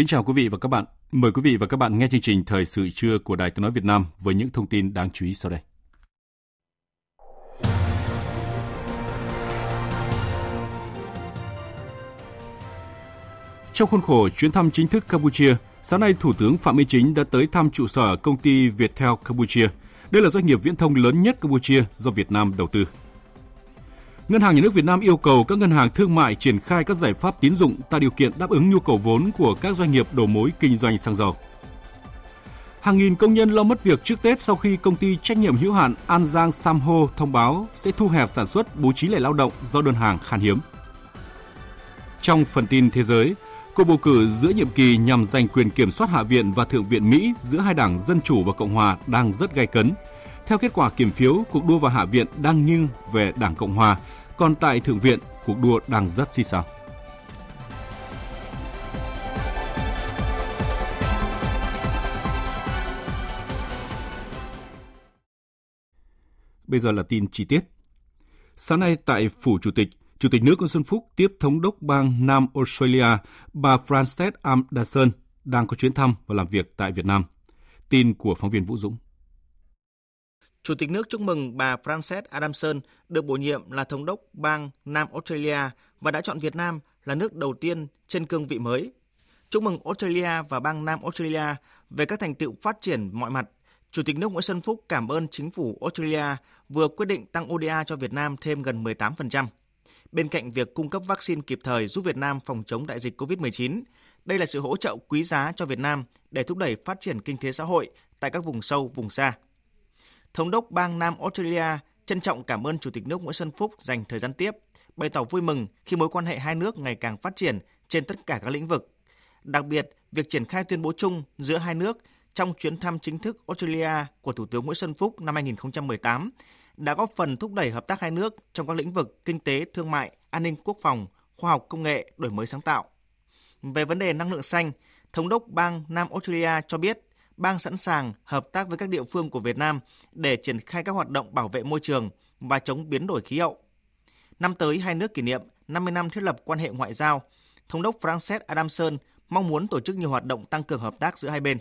Kính chào quý vị và các bạn. Mời quý vị và các bạn nghe chương trình Thời sự trưa của Đài Tiếng Nói Việt Nam với những thông tin đáng chú ý sau đây. Trong khuôn khổ chuyến thăm chính thức Campuchia, sáng nay Thủ tướng Phạm Minh Chính đã tới thăm trụ sở công ty Viettel Campuchia. Đây là doanh nghiệp viễn thông lớn nhất Campuchia do Việt Nam đầu tư. Ngân hàng Nhà nước Việt Nam yêu cầu các ngân hàng thương mại triển khai các giải pháp tín dụng tạo điều kiện đáp ứng nhu cầu vốn của các doanh nghiệp đầu mối kinh doanh xăng dầu. Hàng nghìn công nhân lo mất việc trước Tết sau khi công ty trách nhiệm hữu hạn An Giang Samho thông báo sẽ thu hẹp sản xuất bố trí lại lao động do đơn hàng khan hiếm. Trong phần tin thế giới, cuộc bầu cử giữa nhiệm kỳ nhằm giành quyền kiểm soát Hạ viện và Thượng viện Mỹ giữa hai đảng Dân Chủ và Cộng Hòa đang rất gay cấn. Theo kết quả kiểm phiếu, cuộc đua vào Hạ viện đang nghiêng về Đảng Cộng Hòa còn tại Thượng viện, cuộc đua đang rất xì xào. Bây giờ là tin chi tiết. Sáng nay tại Phủ Chủ tịch, Chủ tịch nước Nguyễn Xuân Phúc tiếp thống đốc bang Nam Australia, bà Frances Anderson, đang có chuyến thăm và làm việc tại Việt Nam. Tin của phóng viên Vũ Dũng. Chủ tịch nước chúc mừng bà Frances Adamson được bổ nhiệm là thống đốc bang Nam Australia và đã chọn Việt Nam là nước đầu tiên trên cương vị mới. Chúc mừng Australia và bang Nam Australia về các thành tựu phát triển mọi mặt. Chủ tịch nước Nguyễn Xuân Phúc cảm ơn chính phủ Australia vừa quyết định tăng ODA cho Việt Nam thêm gần 18%. Bên cạnh việc cung cấp vaccine kịp thời giúp Việt Nam phòng chống đại dịch COVID-19, đây là sự hỗ trợ quý giá cho Việt Nam để thúc đẩy phát triển kinh tế xã hội tại các vùng sâu, vùng xa. Thống đốc bang Nam Australia trân trọng cảm ơn Chủ tịch nước Nguyễn Xuân Phúc dành thời gian tiếp, bày tỏ vui mừng khi mối quan hệ hai nước ngày càng phát triển trên tất cả các lĩnh vực. Đặc biệt, việc triển khai tuyên bố chung giữa hai nước trong chuyến thăm chính thức Australia của Thủ tướng Nguyễn Xuân Phúc năm 2018 đã góp phần thúc đẩy hợp tác hai nước trong các lĩnh vực kinh tế, thương mại, an ninh quốc phòng, khoa học công nghệ, đổi mới sáng tạo. Về vấn đề năng lượng xanh, Thống đốc bang Nam Australia cho biết bang sẵn sàng hợp tác với các địa phương của Việt Nam để triển khai các hoạt động bảo vệ môi trường và chống biến đổi khí hậu. Năm tới, hai nước kỷ niệm 50 năm thiết lập quan hệ ngoại giao. Thống đốc Frances Adamson mong muốn tổ chức nhiều hoạt động tăng cường hợp tác giữa hai bên.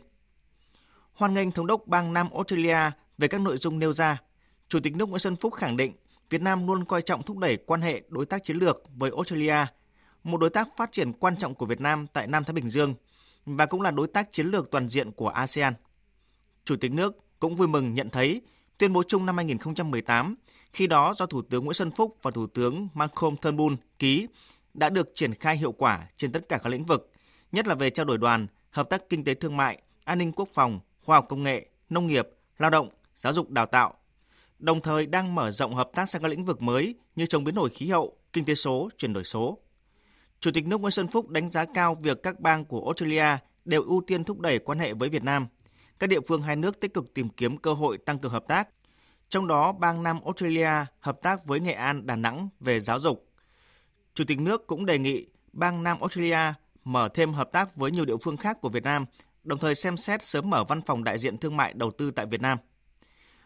Hoan nghênh Thống đốc bang Nam Australia về các nội dung nêu ra, Chủ tịch nước Nguyễn Xuân Phúc khẳng định Việt Nam luôn coi trọng thúc đẩy quan hệ đối tác chiến lược với Australia, một đối tác phát triển quan trọng của Việt Nam tại Nam Thái Bình Dương – và cũng là đối tác chiến lược toàn diện của ASEAN. Chủ tịch nước cũng vui mừng nhận thấy tuyên bố chung năm 2018, khi đó do Thủ tướng Nguyễn Xuân Phúc và Thủ tướng Malcolm Turnbull ký, đã được triển khai hiệu quả trên tất cả các lĩnh vực, nhất là về trao đổi đoàn, hợp tác kinh tế thương mại, an ninh quốc phòng, khoa học công nghệ, nông nghiệp, lao động, giáo dục đào tạo. Đồng thời đang mở rộng hợp tác sang các lĩnh vực mới như chống biến đổi khí hậu, kinh tế số, chuyển đổi số. Chủ tịch nước Nguyễn Xuân Phúc đánh giá cao việc các bang của Australia đều ưu tiên thúc đẩy quan hệ với Việt Nam. Các địa phương hai nước tích cực tìm kiếm cơ hội tăng cường hợp tác. Trong đó, bang Nam Australia hợp tác với Nghệ An, Đà Nẵng về giáo dục. Chủ tịch nước cũng đề nghị bang Nam Australia mở thêm hợp tác với nhiều địa phương khác của Việt Nam, đồng thời xem xét sớm mở văn phòng đại diện thương mại đầu tư tại Việt Nam.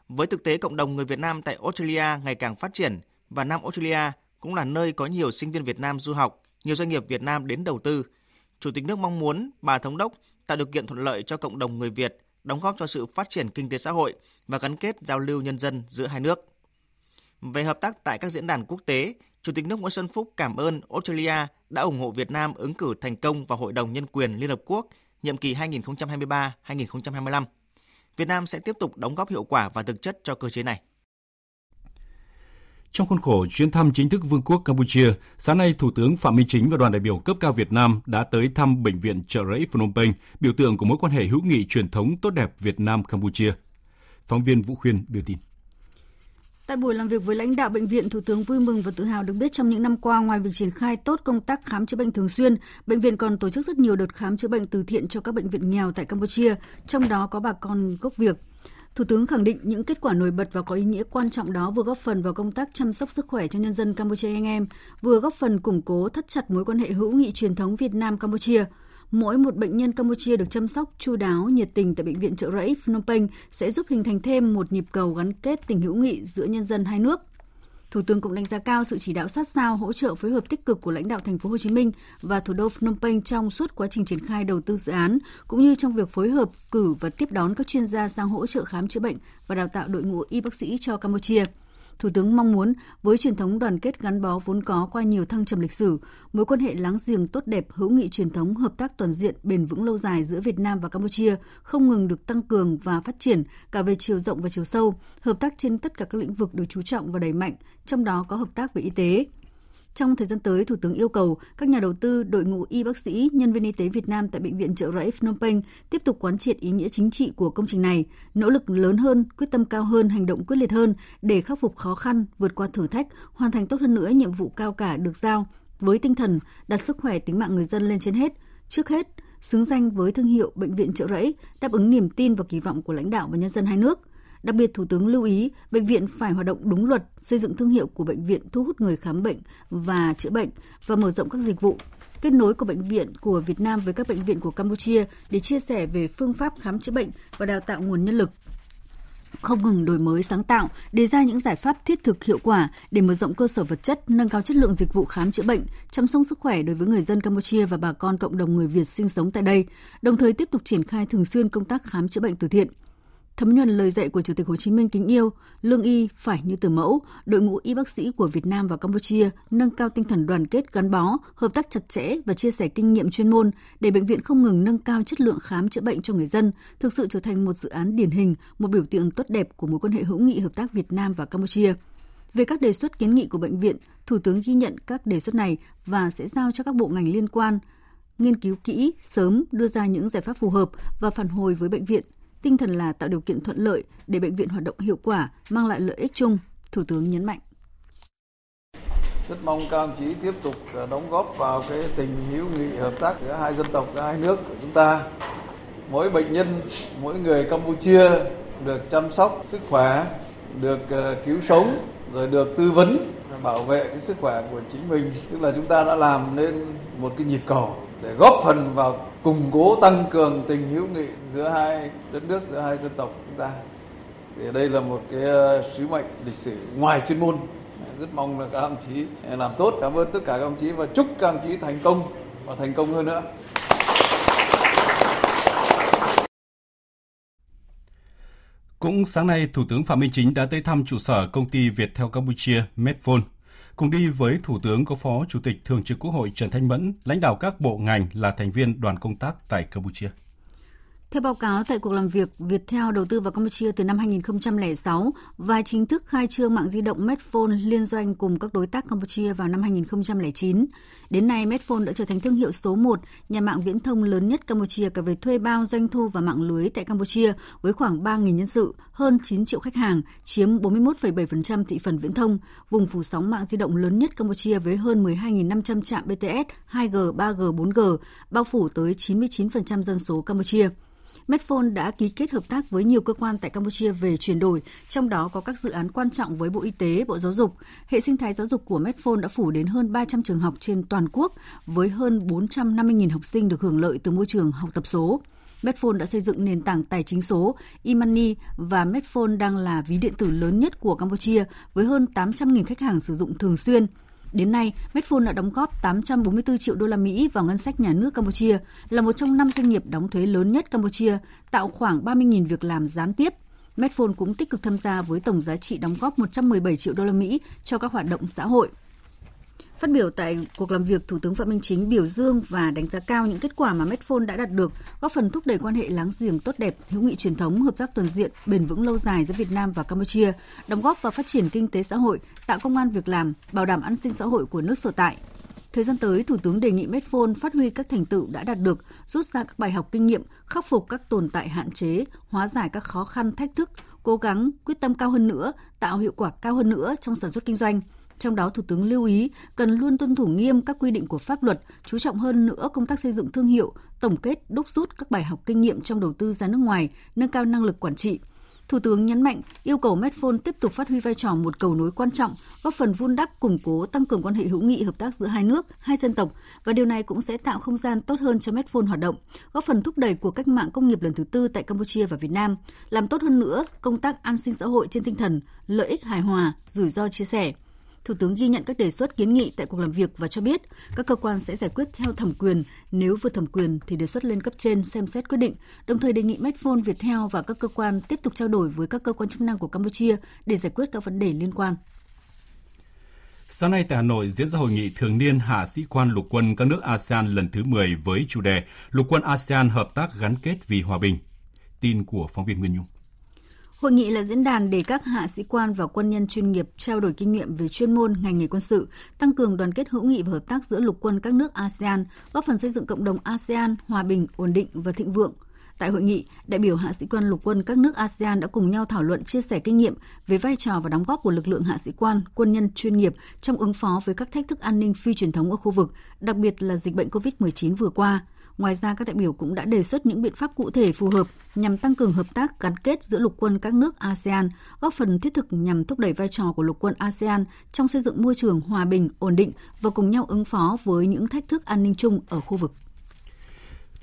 Với thực tế cộng đồng người Việt Nam tại Australia ngày càng phát triển và Nam Australia cũng là nơi có nhiều sinh viên Việt Nam du học, nhiều doanh nghiệp Việt Nam đến đầu tư. Chủ tịch nước mong muốn bà thống đốc tạo điều kiện thuận lợi cho cộng đồng người Việt đóng góp cho sự phát triển kinh tế xã hội và gắn kết giao lưu nhân dân giữa hai nước. Về hợp tác tại các diễn đàn quốc tế, Chủ tịch nước Nguyễn Xuân Phúc cảm ơn Australia đã ủng hộ Việt Nam ứng cử thành công vào Hội đồng Nhân quyền Liên Hợp Quốc nhiệm kỳ 2023-2025. Việt Nam sẽ tiếp tục đóng góp hiệu quả và thực chất cho cơ chế này. Trong khuôn khổ chuyến thăm chính thức Vương quốc Campuchia, sáng nay Thủ tướng Phạm Minh Chính và đoàn đại biểu cấp cao Việt Nam đã tới thăm bệnh viện Trợ Rẫy Phnom Penh, biểu tượng của mối quan hệ hữu nghị truyền thống tốt đẹp Việt Nam Campuchia. Phóng viên Vũ Khuyên đưa tin. Tại buổi làm việc với lãnh đạo bệnh viện, Thủ tướng vui mừng và tự hào được biết trong những năm qua, ngoài việc triển khai tốt công tác khám chữa bệnh thường xuyên, bệnh viện còn tổ chức rất nhiều đợt khám chữa bệnh từ thiện cho các bệnh viện nghèo tại Campuchia, trong đó có bà con gốc Việt. Thủ tướng khẳng định những kết quả nổi bật và có ý nghĩa quan trọng đó vừa góp phần vào công tác chăm sóc sức khỏe cho nhân dân Campuchia anh em, vừa góp phần củng cố thắt chặt mối quan hệ hữu nghị truyền thống Việt Nam Campuchia. Mỗi một bệnh nhân Campuchia được chăm sóc chu đáo, nhiệt tình tại bệnh viện trợ rẫy Phnom Penh sẽ giúp hình thành thêm một nhịp cầu gắn kết tình hữu nghị giữa nhân dân hai nước. Thủ tướng cũng đánh giá cao sự chỉ đạo sát sao, hỗ trợ, phối hợp tích cực của lãnh đạo thành phố Hồ Chí Minh và thủ đô Phnom Penh trong suốt quá trình triển khai đầu tư dự án, cũng như trong việc phối hợp cử và tiếp đón các chuyên gia sang hỗ trợ khám chữa bệnh và đào tạo đội ngũ y bác sĩ cho Campuchia. Thủ tướng mong muốn với truyền thống đoàn kết gắn bó vốn có qua nhiều thăng trầm lịch sử, mối quan hệ láng giềng tốt đẹp, hữu nghị truyền thống, hợp tác toàn diện, bền vững lâu dài giữa Việt Nam và Campuchia không ngừng được tăng cường và phát triển cả về chiều rộng và chiều sâu, hợp tác trên tất cả các lĩnh vực được chú trọng và đẩy mạnh, trong đó có hợp tác về y tế. Trong thời gian tới, Thủ tướng yêu cầu các nhà đầu tư, đội ngũ y bác sĩ, nhân viên y tế Việt Nam tại Bệnh viện Trợ Rẫy Phnom Penh tiếp tục quán triệt ý nghĩa chính trị của công trình này, nỗ lực lớn hơn, quyết tâm cao hơn, hành động quyết liệt hơn để khắc phục khó khăn, vượt qua thử thách, hoàn thành tốt hơn nữa nhiệm vụ cao cả được giao với tinh thần đặt sức khỏe tính mạng người dân lên trên hết. Trước hết, xứng danh với thương hiệu Bệnh viện Trợ Rẫy, đáp ứng niềm tin và kỳ vọng của lãnh đạo và nhân dân hai nước – Đặc biệt, Thủ tướng lưu ý bệnh viện phải hoạt động đúng luật, xây dựng thương hiệu của bệnh viện thu hút người khám bệnh và chữa bệnh và mở rộng các dịch vụ. Kết nối của bệnh viện của Việt Nam với các bệnh viện của Campuchia để chia sẻ về phương pháp khám chữa bệnh và đào tạo nguồn nhân lực. Không ngừng đổi mới sáng tạo, đề ra những giải pháp thiết thực hiệu quả để mở rộng cơ sở vật chất, nâng cao chất lượng dịch vụ khám chữa bệnh, chăm sóc sức khỏe đối với người dân Campuchia và bà con cộng đồng người Việt sinh sống tại đây, đồng thời tiếp tục triển khai thường xuyên công tác khám chữa bệnh từ thiện thấm nhuần lời dạy của Chủ tịch Hồ Chí Minh kính yêu, lương y phải như từ mẫu, đội ngũ y bác sĩ của Việt Nam và Campuchia nâng cao tinh thần đoàn kết gắn bó, hợp tác chặt chẽ và chia sẻ kinh nghiệm chuyên môn để bệnh viện không ngừng nâng cao chất lượng khám chữa bệnh cho người dân, thực sự trở thành một dự án điển hình, một biểu tượng tốt đẹp của mối quan hệ hữu nghị hợp tác Việt Nam và Campuchia. Về các đề xuất kiến nghị của bệnh viện, Thủ tướng ghi nhận các đề xuất này và sẽ giao cho các bộ ngành liên quan nghiên cứu kỹ, sớm đưa ra những giải pháp phù hợp và phản hồi với bệnh viện – tinh thần là tạo điều kiện thuận lợi để bệnh viện hoạt động hiệu quả, mang lại lợi ích chung, Thủ tướng nhấn mạnh. Rất mong các ông chí tiếp tục à, đóng góp vào cái tình hữu nghị hợp tác giữa hai dân tộc, giữa hai nước của chúng ta. Mỗi bệnh nhân, mỗi người Campuchia được chăm sóc sức khỏe, được à, cứu sống, rồi được tư vấn bảo vệ cái sức khỏe của chính mình tức là chúng ta đã làm nên một cái nhịp cầu để góp phần vào củng cố tăng cường tình hữu nghị giữa hai đất nước giữa hai dân tộc chúng ta. Thì đây là một cái ờ, sứ mệnh lịch sử ngoài chuyên môn. Rất mong là các ông chí ờ, làm tốt. Cảm ơn tất cả các ông chí và chúc các ông chí thành công và thành công hơn nữa. Cũng sáng nay, Thủ tướng Phạm Minh Chính đã tới thăm trụ sở công ty Viettel Campuchia Medphone. Cùng đi với Thủ tướng có Phó Chủ tịch Thường trực Quốc hội Trần Thanh Mẫn, lãnh đạo các bộ ngành là thành viên đoàn công tác tại Campuchia. Theo báo cáo tại cuộc làm việc, Viettel đầu tư vào Campuchia từ năm 2006 và chính thức khai trương mạng di động Medphone liên doanh cùng các đối tác Campuchia vào năm 2009. Đến nay, Medphone đã trở thành thương hiệu số 1, nhà mạng viễn thông lớn nhất Campuchia cả về thuê bao doanh thu và mạng lưới tại Campuchia với khoảng 3.000 nhân sự, hơn 9 triệu khách hàng, chiếm 41,7% thị phần viễn thông, vùng phủ sóng mạng di động lớn nhất Campuchia với hơn 12.500 trạm BTS 2G, 3G, 4G, bao phủ tới 99% dân số Campuchia. Medphone đã ký kết hợp tác với nhiều cơ quan tại Campuchia về chuyển đổi, trong đó có các dự án quan trọng với Bộ Y tế, Bộ Giáo dục. Hệ sinh thái giáo dục của Medphone đã phủ đến hơn 300 trường học trên toàn quốc với hơn 450.000 học sinh được hưởng lợi từ môi trường học tập số. Medphone đã xây dựng nền tảng tài chính số e-money và Medphone đang là ví điện tử lớn nhất của Campuchia với hơn 800.000 khách hàng sử dụng thường xuyên. Đến nay, Medphone đã đóng góp 844 triệu đô la Mỹ vào ngân sách nhà nước Campuchia, là một trong năm doanh nghiệp đóng thuế lớn nhất Campuchia, tạo khoảng 30.000 việc làm gián tiếp. Medphone cũng tích cực tham gia với tổng giá trị đóng góp 117 triệu đô la Mỹ cho các hoạt động xã hội. Phát biểu tại cuộc làm việc, Thủ tướng Phạm Minh Chính biểu dương và đánh giá cao những kết quả mà Medphone đã đạt được, góp phần thúc đẩy quan hệ láng giềng tốt đẹp, hữu nghị truyền thống, hợp tác toàn diện, bền vững lâu dài giữa Việt Nam và Campuchia, đóng góp vào phát triển kinh tế xã hội, tạo công an việc làm, bảo đảm an sinh xã hội của nước sở tại. Thời gian tới, Thủ tướng đề nghị Medphone phát huy các thành tựu đã đạt được, rút ra các bài học kinh nghiệm, khắc phục các tồn tại hạn chế, hóa giải các khó khăn thách thức, cố gắng quyết tâm cao hơn nữa, tạo hiệu quả cao hơn nữa trong sản xuất kinh doanh. Trong đó, Thủ tướng lưu ý cần luôn tuân thủ nghiêm các quy định của pháp luật, chú trọng hơn nữa công tác xây dựng thương hiệu, tổng kết, đúc rút các bài học kinh nghiệm trong đầu tư ra nước ngoài, nâng cao năng lực quản trị, Thủ tướng nhấn mạnh yêu cầu Medphone tiếp tục phát huy vai trò một cầu nối quan trọng, góp phần vun đắp, củng cố, tăng cường quan hệ hữu nghị hợp tác giữa hai nước, hai dân tộc và điều này cũng sẽ tạo không gian tốt hơn cho Medphone hoạt động, góp phần thúc đẩy cuộc cách mạng công nghiệp lần thứ tư tại Campuchia và Việt Nam, làm tốt hơn nữa công tác an sinh xã hội trên tinh thần lợi ích hài hòa, rủi ro chia sẻ. Thủ tướng ghi nhận các đề xuất kiến nghị tại cuộc làm việc và cho biết các cơ quan sẽ giải quyết theo thẩm quyền, nếu vượt thẩm quyền thì đề xuất lên cấp trên xem xét quyết định, đồng thời đề nghị Medphone, Viettel và các cơ quan tiếp tục trao đổi với các cơ quan chức năng của Campuchia để giải quyết các vấn đề liên quan. Sáng nay tại Hà Nội diễn ra hội nghị thường niên hạ sĩ quan lục quân các nước ASEAN lần thứ 10 với chủ đề Lục quân ASEAN hợp tác gắn kết vì hòa bình. Tin của phóng viên Nguyên Nhung. Hội nghị là diễn đàn để các hạ sĩ quan và quân nhân chuyên nghiệp trao đổi kinh nghiệm về chuyên môn ngành nghề quân sự, tăng cường đoàn kết hữu nghị và hợp tác giữa lục quân các nước ASEAN, góp phần xây dựng cộng đồng ASEAN hòa bình, ổn định và thịnh vượng. Tại hội nghị, đại biểu hạ sĩ quan lục quân các nước ASEAN đã cùng nhau thảo luận chia sẻ kinh nghiệm về vai trò và đóng góp của lực lượng hạ sĩ quan, quân nhân chuyên nghiệp trong ứng phó với các thách thức an ninh phi truyền thống ở khu vực, đặc biệt là dịch bệnh COVID-19 vừa qua, Ngoài ra, các đại biểu cũng đã đề xuất những biện pháp cụ thể phù hợp nhằm tăng cường hợp tác gắn kết giữa lục quân các nước ASEAN, góp phần thiết thực nhằm thúc đẩy vai trò của lục quân ASEAN trong xây dựng môi trường hòa bình, ổn định và cùng nhau ứng phó với những thách thức an ninh chung ở khu vực.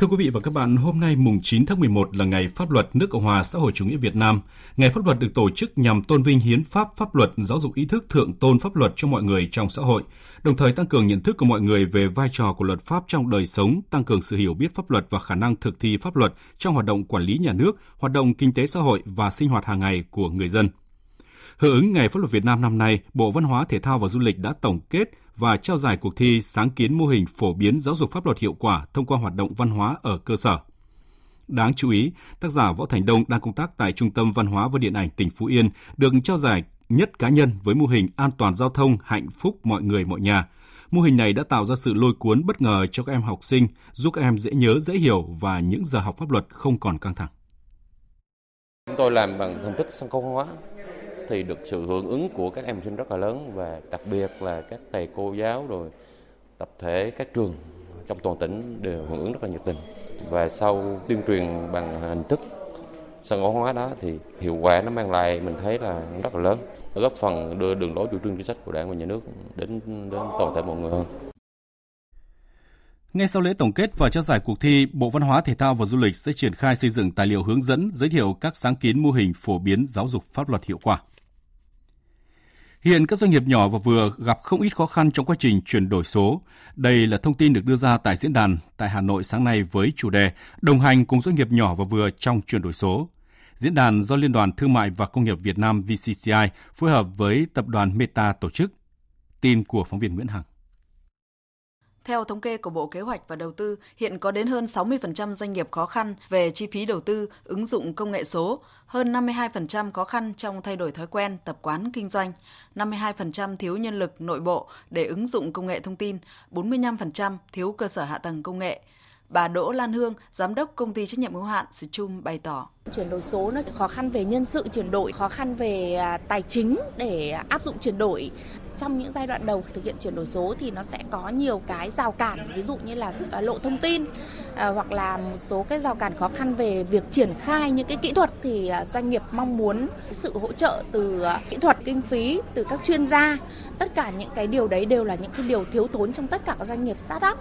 Thưa quý vị và các bạn, hôm nay mùng 9 tháng 11 là ngày pháp luật nước Cộng hòa xã hội chủ nghĩa Việt Nam. Ngày pháp luật được tổ chức nhằm tôn vinh hiến pháp, pháp luật, giáo dục ý thức thượng tôn pháp luật cho mọi người trong xã hội, đồng thời tăng cường nhận thức của mọi người về vai trò của luật pháp trong đời sống, tăng cường sự hiểu biết pháp luật và khả năng thực thi pháp luật trong hoạt động quản lý nhà nước, hoạt động kinh tế xã hội và sinh hoạt hàng ngày của người dân. Hưởng ứng Ngày Pháp luật Việt Nam năm nay, Bộ Văn hóa, Thể thao và Du lịch đã tổng kết và trao giải cuộc thi sáng kiến mô hình phổ biến giáo dục pháp luật hiệu quả thông qua hoạt động văn hóa ở cơ sở. Đáng chú ý, tác giả Võ Thành Đông đang công tác tại Trung tâm Văn hóa và Điện ảnh tỉnh Phú Yên được trao giải nhất cá nhân với mô hình an toàn giao thông hạnh phúc mọi người mọi nhà. Mô hình này đã tạo ra sự lôi cuốn bất ngờ cho các em học sinh, giúp các em dễ nhớ, dễ hiểu và những giờ học pháp luật không còn căng thẳng. Chúng tôi làm bằng hình thức sân khấu hóa thì được sự hưởng ứng của các em học sinh rất là lớn và đặc biệt là các thầy cô giáo rồi tập thể các trường trong toàn tỉnh đều hưởng ứng rất là nhiệt tình và sau tuyên truyền bằng hình thức sân khấu hóa đó thì hiệu quả nó mang lại mình thấy là rất là lớn góp phần đưa đường lối chủ trương chính sách của đảng và nhà nước đến đến toàn thể mọi người hơn. Ngay sau lễ tổng kết và trao giải cuộc thi, Bộ Văn hóa Thể thao và Du lịch sẽ triển khai xây dựng tài liệu hướng dẫn giới thiệu các sáng kiến mô hình phổ biến giáo dục pháp luật hiệu quả. Hiện các doanh nghiệp nhỏ và vừa gặp không ít khó khăn trong quá trình chuyển đổi số. Đây là thông tin được đưa ra tại diễn đàn tại Hà Nội sáng nay với chủ đề Đồng hành cùng doanh nghiệp nhỏ và vừa trong chuyển đổi số. Diễn đàn do Liên đoàn Thương mại và Công nghiệp Việt Nam VCCI phối hợp với tập đoàn Meta tổ chức. Tin của phóng viên Nguyễn Hằng. Theo thống kê của Bộ Kế hoạch và Đầu tư, hiện có đến hơn 60% doanh nghiệp khó khăn về chi phí đầu tư, ứng dụng công nghệ số, hơn 52% khó khăn trong thay đổi thói quen, tập quán kinh doanh, 52% thiếu nhân lực nội bộ để ứng dụng công nghệ thông tin, 45% thiếu cơ sở hạ tầng công nghệ. Bà Đỗ Lan Hương, giám đốc công ty trách nhiệm hữu hạn Strum bày tỏ. Chuyển đổi số nó khó khăn về nhân sự chuyển đổi, khó khăn về à, tài chính để áp dụng chuyển đổi trong những giai đoạn đầu thực hiện chuyển đổi số thì nó sẽ có nhiều cái rào cản ví dụ như là à, lộ thông tin à, hoặc là một số cái rào cản khó khăn về việc triển khai những cái kỹ thuật thì à, doanh nghiệp mong muốn sự hỗ trợ từ kỹ thuật kinh phí từ các chuyên gia. Tất cả những cái điều đấy đều là những cái điều thiếu thốn trong tất cả các doanh nghiệp startup.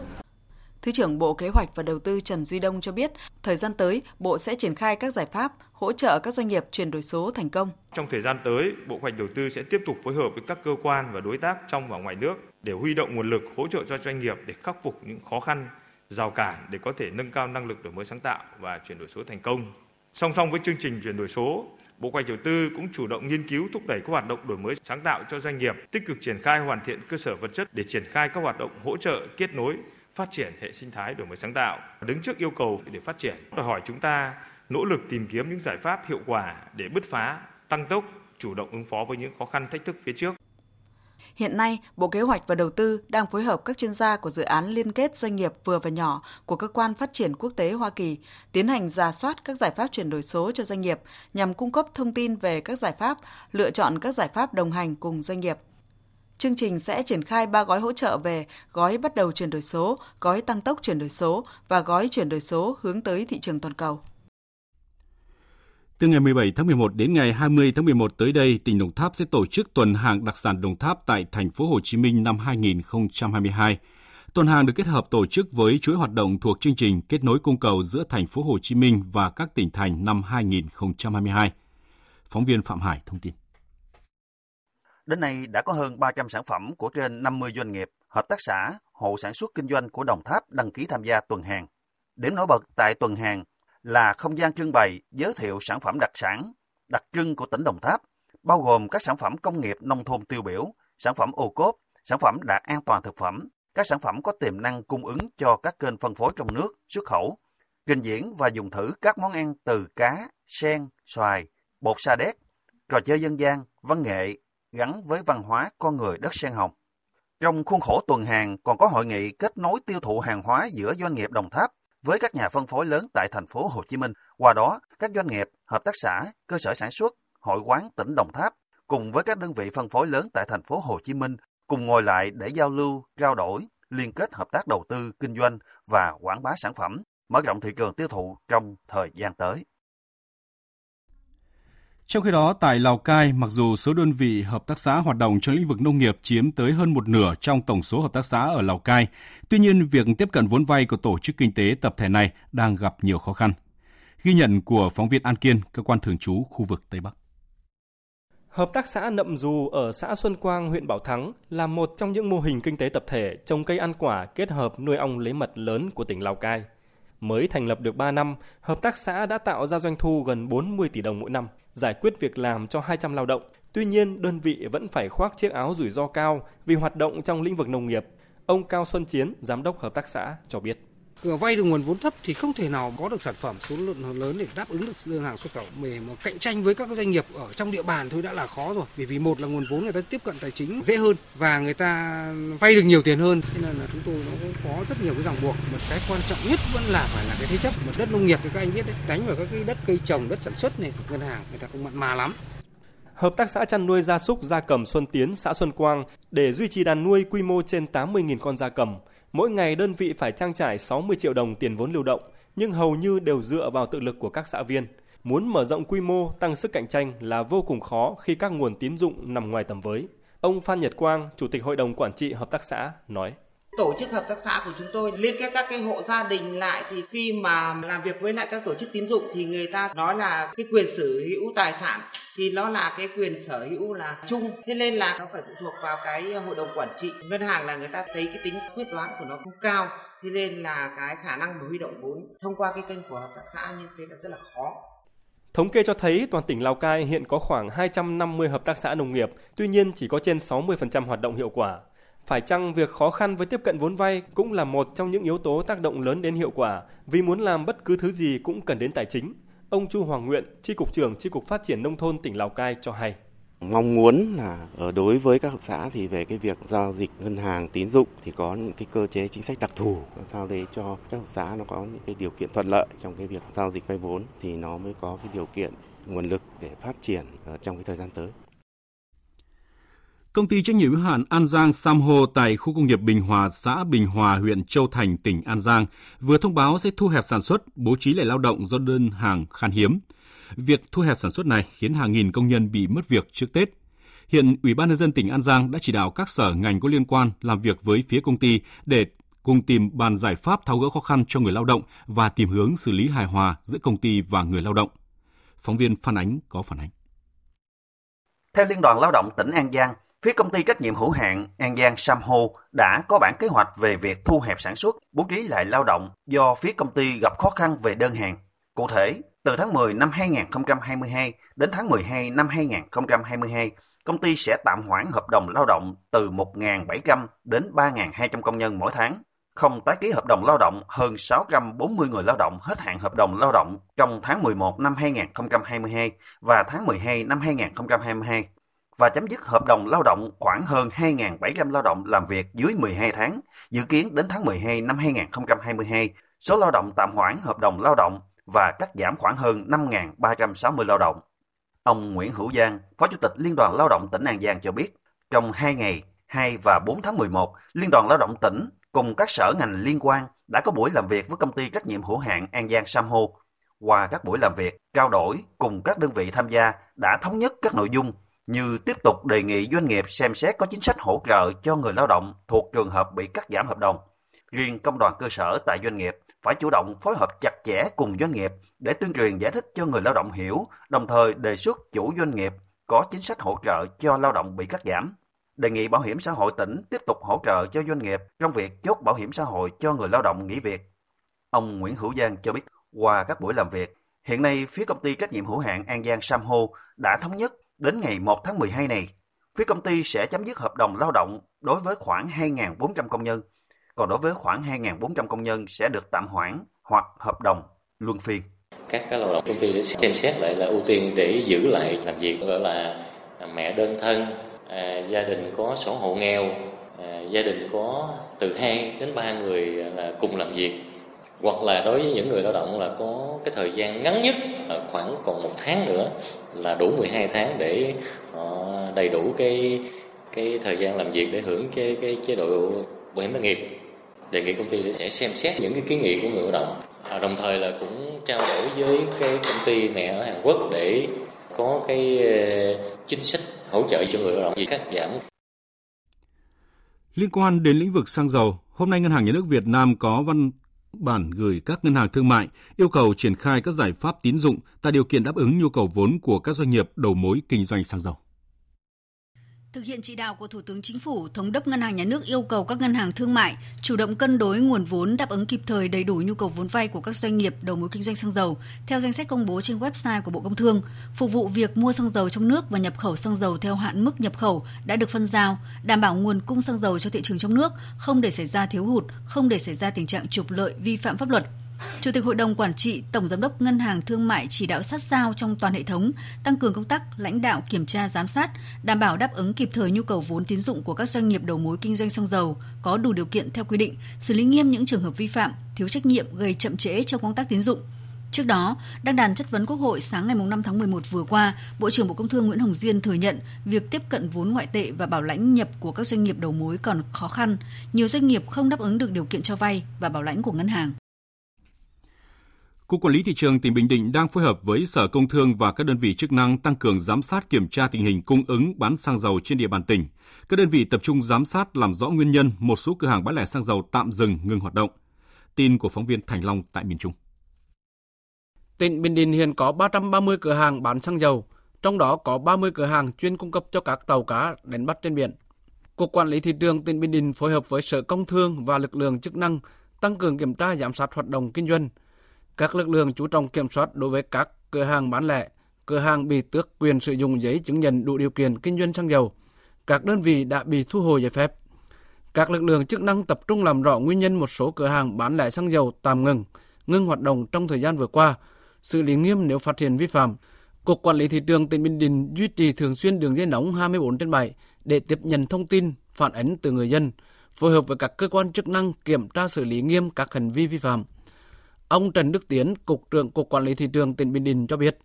Thứ trưởng Bộ Kế hoạch và Đầu tư Trần Duy Đông cho biết, thời gian tới, Bộ sẽ triển khai các giải pháp hỗ trợ các doanh nghiệp chuyển đổi số thành công. Trong thời gian tới, Bộ hoạch Đầu tư sẽ tiếp tục phối hợp với các cơ quan và đối tác trong và ngoài nước để huy động nguồn lực hỗ trợ cho doanh nghiệp để khắc phục những khó khăn, rào cản để có thể nâng cao năng lực đổi mới sáng tạo và chuyển đổi số thành công. Song song với chương trình chuyển đổi số, Bộ hoạch Đầu tư cũng chủ động nghiên cứu thúc đẩy các hoạt động đổi mới sáng tạo cho doanh nghiệp, tích cực triển khai hoàn thiện cơ sở vật chất để triển khai các hoạt động hỗ trợ kết nối phát triển hệ sinh thái đổi mới sáng tạo. Đứng trước yêu cầu để phát triển, đòi hỏi chúng ta nỗ lực tìm kiếm những giải pháp hiệu quả để bứt phá, tăng tốc, chủ động ứng phó với những khó khăn thách thức phía trước. Hiện nay, Bộ Kế hoạch và Đầu tư đang phối hợp các chuyên gia của dự án liên kết doanh nghiệp vừa và nhỏ của Cơ quan Phát triển Quốc tế Hoa Kỳ tiến hành giả soát các giải pháp chuyển đổi số cho doanh nghiệp nhằm cung cấp thông tin về các giải pháp, lựa chọn các giải pháp đồng hành cùng doanh nghiệp. Chương trình sẽ triển khai 3 gói hỗ trợ về gói bắt đầu chuyển đổi số, gói tăng tốc chuyển đổi số và gói chuyển đổi số hướng tới thị trường toàn cầu. Từ ngày 17 tháng 11 đến ngày 20 tháng 11 tới đây, tỉnh Đồng Tháp sẽ tổ chức tuần hàng đặc sản Đồng Tháp tại thành phố Hồ Chí Minh năm 2022. Tuần hàng được kết hợp tổ chức với chuỗi hoạt động thuộc chương trình kết nối cung cầu giữa thành phố Hồ Chí Minh và các tỉnh thành năm 2022. Phóng viên Phạm Hải thông tin. Đến nay đã có hơn 300 sản phẩm của trên 50 doanh nghiệp, hợp tác xã, hộ sản xuất kinh doanh của Đồng Tháp đăng ký tham gia tuần hàng. Điểm nổi bật tại tuần hàng là không gian trưng bày giới thiệu sản phẩm đặc sản, đặc trưng của tỉnh Đồng Tháp, bao gồm các sản phẩm công nghiệp nông thôn tiêu biểu, sản phẩm ô cốp, sản phẩm đạt an toàn thực phẩm, các sản phẩm có tiềm năng cung ứng cho các kênh phân phối trong nước, xuất khẩu, trình diễn và dùng thử các món ăn từ cá, sen, xoài, bột sa đéc, trò chơi dân gian, văn nghệ gắn với văn hóa con người đất sen hồng. Trong khuôn khổ tuần hàng còn có hội nghị kết nối tiêu thụ hàng hóa giữa doanh nghiệp Đồng Tháp với các nhà phân phối lớn tại thành phố Hồ Chí Minh. Qua đó, các doanh nghiệp, hợp tác xã, cơ sở sản xuất, hội quán tỉnh Đồng Tháp cùng với các đơn vị phân phối lớn tại thành phố Hồ Chí Minh cùng ngồi lại để giao lưu, trao đổi, liên kết hợp tác đầu tư, kinh doanh và quảng bá sản phẩm, mở rộng thị trường tiêu thụ trong thời gian tới. Trong khi đó, tại Lào Cai, mặc dù số đơn vị hợp tác xã hoạt động trong lĩnh vực nông nghiệp chiếm tới hơn một nửa trong tổng số hợp tác xã ở Lào Cai, tuy nhiên việc tiếp cận vốn vay của tổ chức kinh tế tập thể này đang gặp nhiều khó khăn. Ghi nhận của phóng viên An Kiên, cơ quan thường trú khu vực Tây Bắc. Hợp tác xã Nậm Dù ở xã Xuân Quang, huyện Bảo Thắng là một trong những mô hình kinh tế tập thể trồng cây ăn quả kết hợp nuôi ong lấy mật lớn của tỉnh Lào Cai. Mới thành lập được 3 năm, hợp tác xã đã tạo ra doanh thu gần 40 tỷ đồng mỗi năm, giải quyết việc làm cho 200 lao động. Tuy nhiên, đơn vị vẫn phải khoác chiếc áo rủi ro cao vì hoạt động trong lĩnh vực nông nghiệp. Ông Cao Xuân Chiến, giám đốc hợp tác xã cho biết vay được nguồn vốn thấp thì không thể nào có được sản phẩm số lượng lớn để đáp ứng được đơn hàng xuất khẩu. Để mà cạnh tranh với các doanh nghiệp ở trong địa bàn thôi đã là khó rồi. Bởi vì một là nguồn vốn người ta tiếp cận tài chính dễ hơn và người ta vay được nhiều tiền hơn. Nên là chúng tôi nó cũng có rất nhiều cái ràng buộc. Một cái quan trọng nhất vẫn là phải là cái thế chấp. Một đất nông nghiệp thì các anh biết đấy đánh vào các cái đất cây trồng đất sản xuất này của ngân hàng người ta không mặn mà lắm. Hợp tác xã chăn nuôi gia súc gia cầm Xuân Tiến, xã Xuân Quang để duy trì đàn nuôi quy mô trên 80.000 con gia cầm. Mỗi ngày đơn vị phải trang trải 60 triệu đồng tiền vốn lưu động, nhưng hầu như đều dựa vào tự lực của các xã viên. Muốn mở rộng quy mô, tăng sức cạnh tranh là vô cùng khó khi các nguồn tín dụng nằm ngoài tầm với. Ông Phan Nhật Quang, Chủ tịch Hội đồng Quản trị Hợp tác xã, nói tổ chức hợp tác xã của chúng tôi liên kết các cái hộ gia đình lại thì khi mà làm việc với lại các tổ chức tín dụng thì người ta nói là cái quyền sở hữu tài sản thì nó là cái quyền sở hữu là chung. Thế nên là nó phải phụ thuộc vào cái hội đồng quản trị. Ngân hàng là người ta thấy cái tính quyết đoán của nó không cao thế nên là cái khả năng mà huy động vốn thông qua cái kênh của hợp tác xã như thế là rất là khó. Thống kê cho thấy toàn tỉnh Lào Cai hiện có khoảng 250 hợp tác xã nông nghiệp, tuy nhiên chỉ có trên 60% hoạt động hiệu quả. Phải chăng việc khó khăn với tiếp cận vốn vay cũng là một trong những yếu tố tác động lớn đến hiệu quả, vì muốn làm bất cứ thứ gì cũng cần đến tài chính. Ông Chu Hoàng Nguyện, Tri Cục trưởng Tri Cục Phát triển Nông thôn tỉnh Lào Cai cho hay. Mong muốn là ở đối với các hợp xã thì về cái việc giao dịch ngân hàng tín dụng thì có những cái cơ chế chính sách đặc thù làm sao để cho các hợp xã nó có những cái điều kiện thuận lợi trong cái việc giao dịch vay vốn thì nó mới có cái điều kiện nguồn lực để phát triển ờ, trong cái thời gian tới. Công ty trách nhiệm hữu hạn An Giang Samho tại khu công nghiệp Bình Hòa, xã Bình Hòa, huyện Châu Thành, tỉnh An Giang vừa thông báo sẽ thu hẹp sản xuất, bố trí lại lao động do đơn hàng khan hiếm. Việc thu hẹp sản xuất này khiến hàng nghìn công nhân bị mất việc trước Tết. Hiện Ủy ban nhân dân tỉnh An Giang đã chỉ đạo các sở ngành có liên quan làm việc với phía công ty để cùng tìm bàn giải pháp tháo gỡ khó khăn cho người lao động và tìm hướng xử lý hài hòa giữa công ty và người lao động. Phóng viên Phan Ánh có phản ánh. Theo Liên đoàn Lao động tỉnh An Giang, Phía công ty trách nhiệm hữu hạn An Giang Sam Ho đã có bản kế hoạch về việc thu hẹp sản xuất, bố trí lại lao động do phía công ty gặp khó khăn về đơn hàng. Cụ thể, Từ tháng 10 năm 2022 đến tháng 12 năm 2022, công ty sẽ tạm hoãn hợp đồng lao động từ 1.700 đến 3.200 công nhân mỗi tháng, không tái ký hợp đồng lao động hơn 640 người lao động hết hạn hợp đồng lao động trong tháng 11 năm 2022 và tháng 12 năm 2022 và chấm dứt hợp đồng lao động khoảng hơn 2.700 lao động làm việc dưới 12 tháng. Dự kiến đến tháng 12 năm 2022, số lao động tạm hoãn hợp đồng lao động và cắt giảm khoảng hơn 5.360 lao động. Ông Nguyễn Hữu Giang, Phó Chủ tịch Liên đoàn Lao động tỉnh An Giang cho biết, trong 2 ngày 2 và 4 tháng 11, Liên đoàn Lao động tỉnh cùng các sở ngành liên quan đã có buổi làm việc với công ty trách nhiệm hữu hạn An Giang Sam Hô. Qua các buổi làm việc, trao đổi cùng các đơn vị tham gia đã thống nhất các nội dung như tiếp tục đề nghị doanh nghiệp xem xét có chính sách hỗ trợ cho người lao động thuộc trường hợp bị cắt giảm hợp đồng. Riêng công đoàn cơ sở tại doanh nghiệp phải chủ động phối hợp chặt chẽ cùng doanh nghiệp để tuyên truyền giải thích cho người lao động hiểu, đồng thời đề xuất chủ doanh nghiệp có chính sách hỗ trợ cho lao động bị cắt giảm. Đề nghị Bảo hiểm xã hội tỉnh tiếp tục hỗ trợ cho doanh nghiệp trong việc chốt bảo hiểm xã hội cho người lao động nghỉ việc. Ông Nguyễn Hữu Giang cho biết, qua các buổi làm việc, hiện nay phía công ty trách nhiệm hữu hạn An Giang Samho đã thống nhất đến ngày 1 tháng 12 này, phía công ty sẽ chấm dứt hợp đồng lao động đối với khoảng 2.400 công nhân, còn đối với khoảng 2.400 công nhân sẽ được tạm hoãn hoặc hợp đồng luân phiên. Các cái lao động công ty để xem xét lại là ưu tiên để giữ lại làm việc gọi là mẹ đơn thân, à, gia đình có sổ hộ nghèo, à, gia đình có từ 2 đến 3 người là cùng làm việc hoặc là đối với những người lao động là có cái thời gian ngắn nhất là khoảng còn một tháng nữa là đủ 12 tháng để họ đầy đủ cái cái thời gian làm việc để hưởng cái cái chế độ bảo hiểm thất nghiệp. Đề nghị công ty sẽ xem xét những cái kiến nghị của người lao động. À, đồng thời là cũng trao đổi với cái công ty mẹ ở Hàn Quốc để có cái chính sách hỗ trợ cho người lao động gì cắt giảm. Liên quan đến lĩnh vực xăng dầu, hôm nay Ngân hàng Nhà nước Việt Nam có văn bản gửi các ngân hàng thương mại yêu cầu triển khai các giải pháp tín dụng, tạo điều kiện đáp ứng nhu cầu vốn của các doanh nghiệp đầu mối kinh doanh xăng dầu. Thực hiện chỉ đạo của Thủ tướng Chính phủ, Thống đốc Ngân hàng Nhà nước yêu cầu các ngân hàng thương mại chủ động cân đối nguồn vốn đáp ứng kịp thời đầy đủ nhu cầu vốn vay của các doanh nghiệp đầu mối kinh doanh xăng dầu theo danh sách công bố trên website của Bộ Công Thương, phục vụ việc mua xăng dầu trong nước và nhập khẩu xăng dầu theo hạn mức nhập khẩu đã được phân giao, đảm bảo nguồn cung xăng dầu cho thị trường trong nước, không để xảy ra thiếu hụt, không để xảy ra tình trạng trục lợi vi phạm pháp luật. Chủ tịch Hội đồng Quản trị, Tổng Giám đốc Ngân hàng Thương mại chỉ đạo sát sao trong toàn hệ thống, tăng cường công tác lãnh đạo kiểm tra giám sát, đảm bảo đáp ứng kịp thời nhu cầu vốn tín dụng của các doanh nghiệp đầu mối kinh doanh xăng dầu có đủ điều kiện theo quy định, xử lý nghiêm những trường hợp vi phạm, thiếu trách nhiệm gây chậm trễ trong công tác tín dụng. Trước đó, đăng đàn chất vấn Quốc hội sáng ngày 5 tháng 11 vừa qua, Bộ trưởng Bộ Công Thương Nguyễn Hồng Diên thừa nhận việc tiếp cận vốn ngoại tệ và bảo lãnh nhập của các doanh nghiệp đầu mối còn khó khăn, nhiều doanh nghiệp không đáp ứng được điều kiện cho vay và bảo lãnh của ngân hàng. Cục Quản lý Thị trường tỉnh Bình Định đang phối hợp với Sở Công Thương và các đơn vị chức năng tăng cường giám sát kiểm tra tình hình cung ứng bán xăng dầu trên địa bàn tỉnh. Các đơn vị tập trung giám sát làm rõ nguyên nhân một số cửa hàng bán lẻ xăng dầu tạm dừng ngừng hoạt động. Tin của phóng viên Thành Long tại miền Trung. Tỉnh Bình Định hiện có 330 cửa hàng bán xăng dầu, trong đó có 30 cửa hàng chuyên cung cấp cho các tàu cá đánh bắt trên biển. Cục Quản lý Thị trường tỉnh Bình Định phối hợp với Sở Công Thương và lực lượng chức năng tăng cường kiểm tra giám sát hoạt động kinh doanh, các lực lượng chú trọng kiểm soát đối với các cửa hàng bán lẻ, cửa hàng bị tước quyền sử dụng giấy chứng nhận đủ điều kiện kinh doanh xăng dầu, các đơn vị đã bị thu hồi giấy phép. Các lực lượng chức năng tập trung làm rõ nguyên nhân một số cửa hàng bán lẻ xăng dầu tạm ngừng, ngưng hoạt động trong thời gian vừa qua, xử lý nghiêm nếu phát hiện vi phạm. Cục Quản lý Thị trường tỉnh Bình Định duy trì thường xuyên đường dây nóng 24 trên 7 để tiếp nhận thông tin, phản ánh từ người dân, phối hợp với các cơ quan chức năng kiểm tra xử lý nghiêm các hành vi vi phạm. Ông Trần Đức Tiến, Cục trưởng Cục Quản lý Thị trường tỉnh Bình Định cho biết,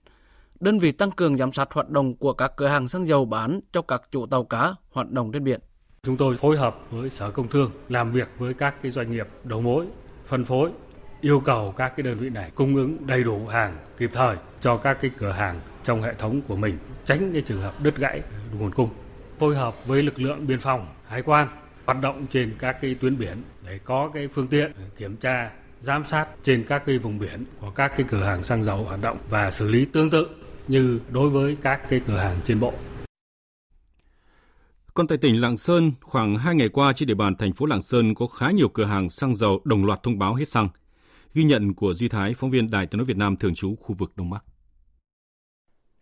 đơn vị tăng cường giám sát hoạt động của các cửa hàng xăng dầu bán cho các chủ tàu cá hoạt động trên biển. Chúng tôi phối hợp với Sở Công Thương làm việc với các cái doanh nghiệp đầu mối, phân phối, yêu cầu các cái đơn vị này cung ứng đầy đủ hàng kịp thời cho các cái cửa hàng trong hệ thống của mình, tránh cái trường hợp đứt gãy nguồn cung. Phối hợp với lực lượng biên phòng, hải quan hoạt động trên các cái tuyến biển để có cái phương tiện kiểm tra giám sát trên các cái vùng biển của các cái cửa hàng xăng dầu hoạt động và xử lý tương tự như đối với các cái cửa hàng trên bộ. Còn tại tỉnh Lạng Sơn, khoảng 2 ngày qua trên địa bàn thành phố Lạng Sơn có khá nhiều cửa hàng xăng dầu đồng loạt thông báo hết xăng. Ghi nhận của Duy Thái, phóng viên Đài tiếng nói Việt Nam thường trú khu vực Đông Bắc.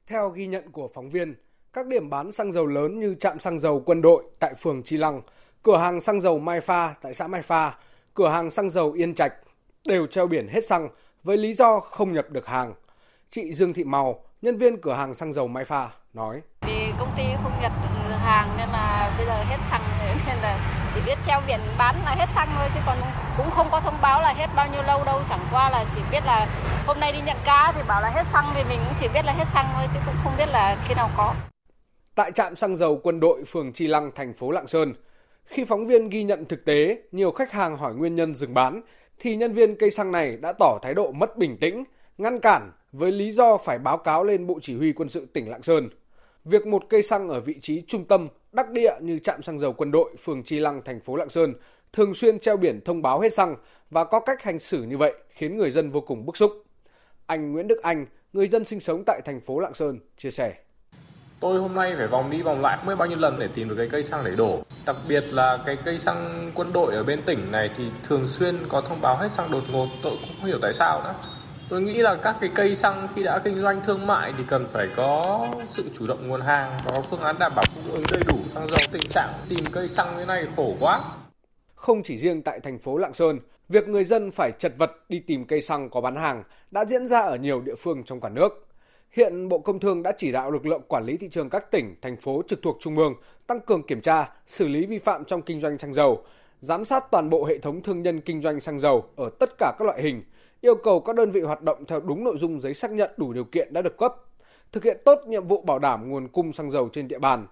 Theo ghi nhận của phóng viên, các điểm bán xăng dầu lớn như trạm xăng dầu quân đội tại phường Chi Lăng, cửa hàng xăng dầu Mai Pha tại xã Mai Pha, cửa hàng xăng dầu Yên Trạch đều treo biển hết xăng với lý do không nhập được hàng. Chị Dương Thị Màu, nhân viên cửa hàng xăng dầu Mai Pha, nói. Vì công ty không nhập hàng nên là bây giờ hết xăng nên là chỉ biết treo biển bán là hết xăng thôi chứ còn cũng không có thông báo là hết bao nhiêu lâu đâu chẳng qua là chỉ biết là hôm nay đi nhận cá thì bảo là hết xăng thì mình cũng chỉ biết là hết xăng thôi chứ cũng không biết là khi nào có. Tại trạm xăng dầu quân đội phường Chi Lăng, thành phố Lạng Sơn, khi phóng viên ghi nhận thực tế, nhiều khách hàng hỏi nguyên nhân dừng bán, thì nhân viên cây xăng này đã tỏ thái độ mất bình tĩnh, ngăn cản với lý do phải báo cáo lên Bộ Chỉ huy Quân sự tỉnh Lạng Sơn. Việc một cây xăng ở vị trí trung tâm, đắc địa như trạm xăng dầu quân đội phường Chi Lăng, thành phố Lạng Sơn thường xuyên treo biển thông báo hết xăng và có cách hành xử như vậy khiến người dân vô cùng bức xúc. Anh Nguyễn Đức Anh, người dân sinh sống tại thành phố Lạng Sơn, chia sẻ. Tôi hôm nay phải vòng đi vòng lại không biết bao nhiêu lần để tìm được cái cây xăng để đổ. Đặc biệt là cái cây xăng quân đội ở bên tỉnh này thì thường xuyên có thông báo hết xăng đột ngột, tôi cũng không hiểu tại sao nữa. Tôi nghĩ là các cái cây xăng khi đã kinh doanh thương mại thì cần phải có sự chủ động nguồn hàng và có phương án đảm bảo cung ứng đầy đủ xăng dầu. Tình trạng tìm cây xăng như này khổ quá. Không chỉ riêng tại thành phố Lạng Sơn, việc người dân phải chật vật đi tìm cây xăng có bán hàng đã diễn ra ở nhiều địa phương trong cả nước. Hiện Bộ Công Thương đã chỉ đạo lực lượng quản lý thị trường các tỉnh, thành phố trực thuộc Trung ương tăng cường kiểm tra, xử lý vi phạm trong kinh doanh xăng dầu, giám sát toàn bộ hệ thống thương nhân kinh doanh xăng dầu ở tất cả các loại hình, yêu cầu các đơn vị hoạt động theo đúng nội dung giấy xác nhận đủ điều kiện đã được cấp, thực hiện tốt nhiệm vụ bảo đảm nguồn cung xăng dầu trên địa bàn.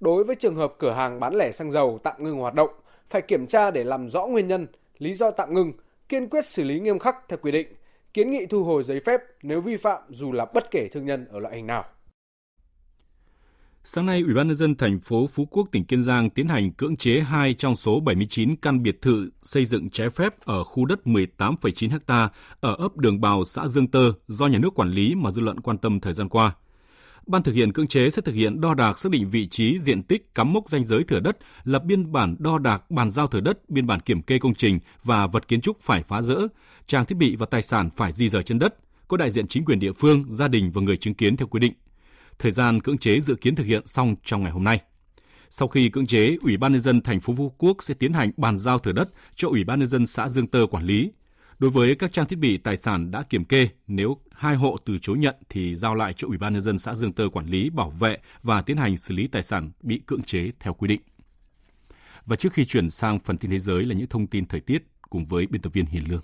Đối với trường hợp cửa hàng bán lẻ xăng dầu tạm ngừng hoạt động, phải kiểm tra để làm rõ nguyên nhân, lý do tạm ngừng, kiên quyết xử lý nghiêm khắc theo quy định, kiến nghị thu hồi giấy phép nếu vi phạm dù là bất kể thương nhân ở loại hình nào. Sáng nay, Ủy ban nhân dân thành phố Phú Quốc, tỉnh Kiên Giang tiến hành cưỡng chế 2 trong số 79 căn biệt thự xây dựng trái phép ở khu đất 18,9 ha ở ấp Đường Bào, xã Dương Tơ do nhà nước quản lý mà dư luận quan tâm thời gian qua. Ban thực hiện cưỡng chế sẽ thực hiện đo đạc xác định vị trí, diện tích, cắm mốc danh giới thửa đất, lập biên bản đo đạc bàn giao thửa đất, biên bản kiểm kê công trình và vật kiến trúc phải phá rỡ, trang thiết bị và tài sản phải di rời trên đất, có đại diện chính quyền địa phương, gia đình và người chứng kiến theo quy định. Thời gian cưỡng chế dự kiến thực hiện xong trong ngày hôm nay. Sau khi cưỡng chế, Ủy ban nhân dân thành phố Phú Quốc sẽ tiến hành bàn giao thửa đất cho Ủy ban nhân dân xã Dương Tơ quản lý. Đối với các trang thiết bị tài sản đã kiểm kê, nếu hai hộ từ chối nhận thì giao lại cho Ủy ban nhân dân xã Dương Tơ quản lý, bảo vệ và tiến hành xử lý tài sản bị cưỡng chế theo quy định. Và trước khi chuyển sang phần tin thế giới là những thông tin thời tiết cùng với biên tập viên Hiền Lương.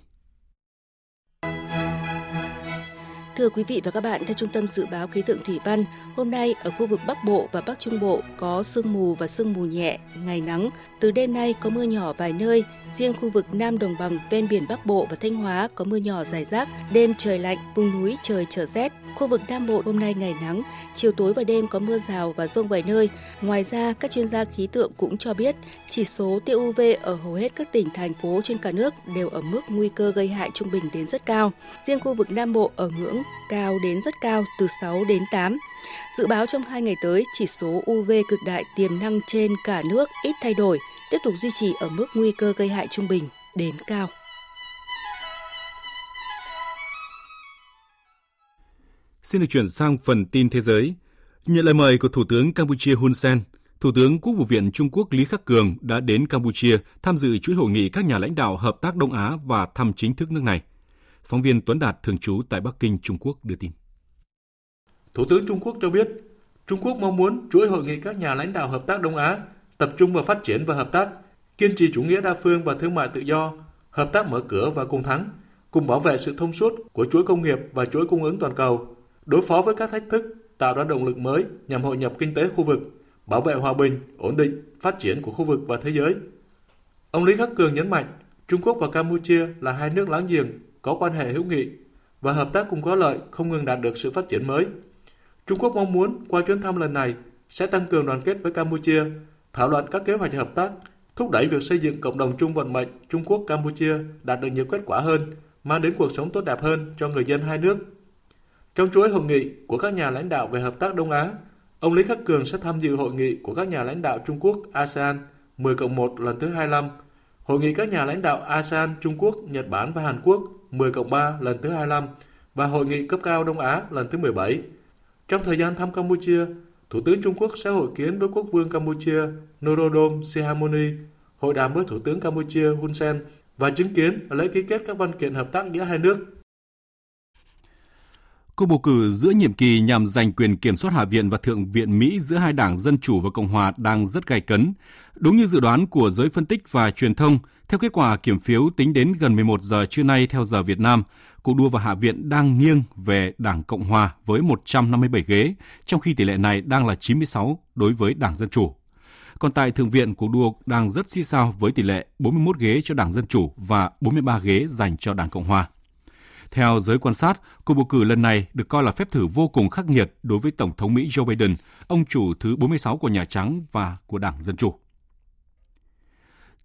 Thưa quý vị và các bạn, theo Trung tâm Dự báo Khí tượng Thủy văn, hôm nay ở khu vực Bắc Bộ và Bắc Trung Bộ có sương mù và sương mù nhẹ, ngày nắng. Từ đêm nay có mưa nhỏ vài nơi, riêng khu vực Nam Đồng bằng ven biển Bắc Bộ và Thanh Hóa có mưa nhỏ rải rác, đêm trời lạnh, vùng núi trời trở rét. Khu vực Nam Bộ hôm nay ngày nắng, chiều tối và đêm có mưa rào và rông vài nơi. Ngoài ra, các chuyên gia khí tượng cũng cho biết chỉ số tia UV ở hầu hết các tỉnh thành phố trên cả nước đều ở mức nguy cơ gây hại trung bình đến rất cao. Riêng khu vực Nam Bộ ở ngưỡng cao đến rất cao từ 6 đến 8. Dự báo trong hai ngày tới, chỉ số UV cực đại tiềm năng trên cả nước ít thay đổi, tiếp tục duy trì ở mức nguy cơ gây hại trung bình đến cao. Xin được chuyển sang phần tin thế giới. Nhận lời mời của Thủ tướng Campuchia Hun Sen, Thủ tướng Quốc vụ viện Trung Quốc Lý Khắc Cường đã đến Campuchia tham dự chuỗi hội nghị các nhà lãnh đạo hợp tác Đông Á và thăm chính thức nước này. Phóng viên Tuấn Đạt thường trú tại Bắc Kinh, Trung Quốc đưa tin. Thủ tướng Trung Quốc cho biết, Trung Quốc mong muốn chuỗi hội nghị các nhà lãnh đạo hợp tác Đông Á tập trung vào phát triển và hợp tác, kiên trì chủ nghĩa đa phương và thương mại tự do, hợp tác mở cửa và cùng thắng, cùng bảo vệ sự thông suốt của chuỗi công nghiệp và chuỗi cung ứng toàn cầu, đối phó với các thách thức, tạo ra động lực mới nhằm hội nhập kinh tế khu vực, bảo vệ hòa bình, ổn định, phát triển của khu vực và thế giới. Ông Lý Khắc Cường nhấn mạnh, Trung Quốc và Campuchia là hai nước láng giềng có quan hệ hữu nghị và hợp tác cùng có lợi không ngừng đạt được sự phát triển mới. Trung Quốc mong muốn qua chuyến thăm lần này sẽ tăng cường đoàn kết với Campuchia, thảo luận các kế hoạch hợp tác, thúc đẩy việc xây dựng cộng đồng chung vận mệnh Trung Quốc Campuchia đạt được nhiều kết quả hơn, mang đến cuộc sống tốt đẹp hơn cho người dân hai nước. Trong chuỗi hội nghị của các nhà lãnh đạo về hợp tác Đông Á, ông Lý Khắc Cường sẽ tham dự hội nghị của các nhà lãnh đạo Trung Quốc ASEAN 10 cộng 1 lần thứ 25, Hội nghị các nhà lãnh đạo ASEAN, Trung Quốc, Nhật Bản và Hàn Quốc 10 cộng 3 lần thứ 25 và Hội nghị cấp cao Đông Á lần thứ 17. Trong thời gian thăm Campuchia, Thủ tướng Trung Quốc sẽ hội kiến với Quốc vương Campuchia Norodom Sihamoni, hội đàm với Thủ tướng Campuchia Hun Sen và chứng kiến lễ ký kết các văn kiện hợp tác giữa hai nước. Cuộc bầu cử giữa nhiệm kỳ nhằm giành quyền kiểm soát Hạ viện và Thượng viện Mỹ giữa hai đảng Dân Chủ và Cộng Hòa đang rất gay cấn. Đúng như dự đoán của giới phân tích và truyền thông, theo kết quả kiểm phiếu tính đến gần 11 giờ trưa nay theo giờ Việt Nam, cuộc đua vào Hạ viện đang nghiêng về Đảng Cộng Hòa với 157 ghế, trong khi tỷ lệ này đang là 96 đối với Đảng Dân Chủ. Còn tại Thượng viện, cuộc đua đang rất xì sao với tỷ lệ 41 ghế cho Đảng Dân Chủ và 43 ghế dành cho Đảng Cộng Hòa. Theo giới quan sát, cuộc bầu cử lần này được coi là phép thử vô cùng khắc nghiệt đối với Tổng thống Mỹ Joe Biden, ông chủ thứ 46 của Nhà Trắng và của Đảng Dân Chủ.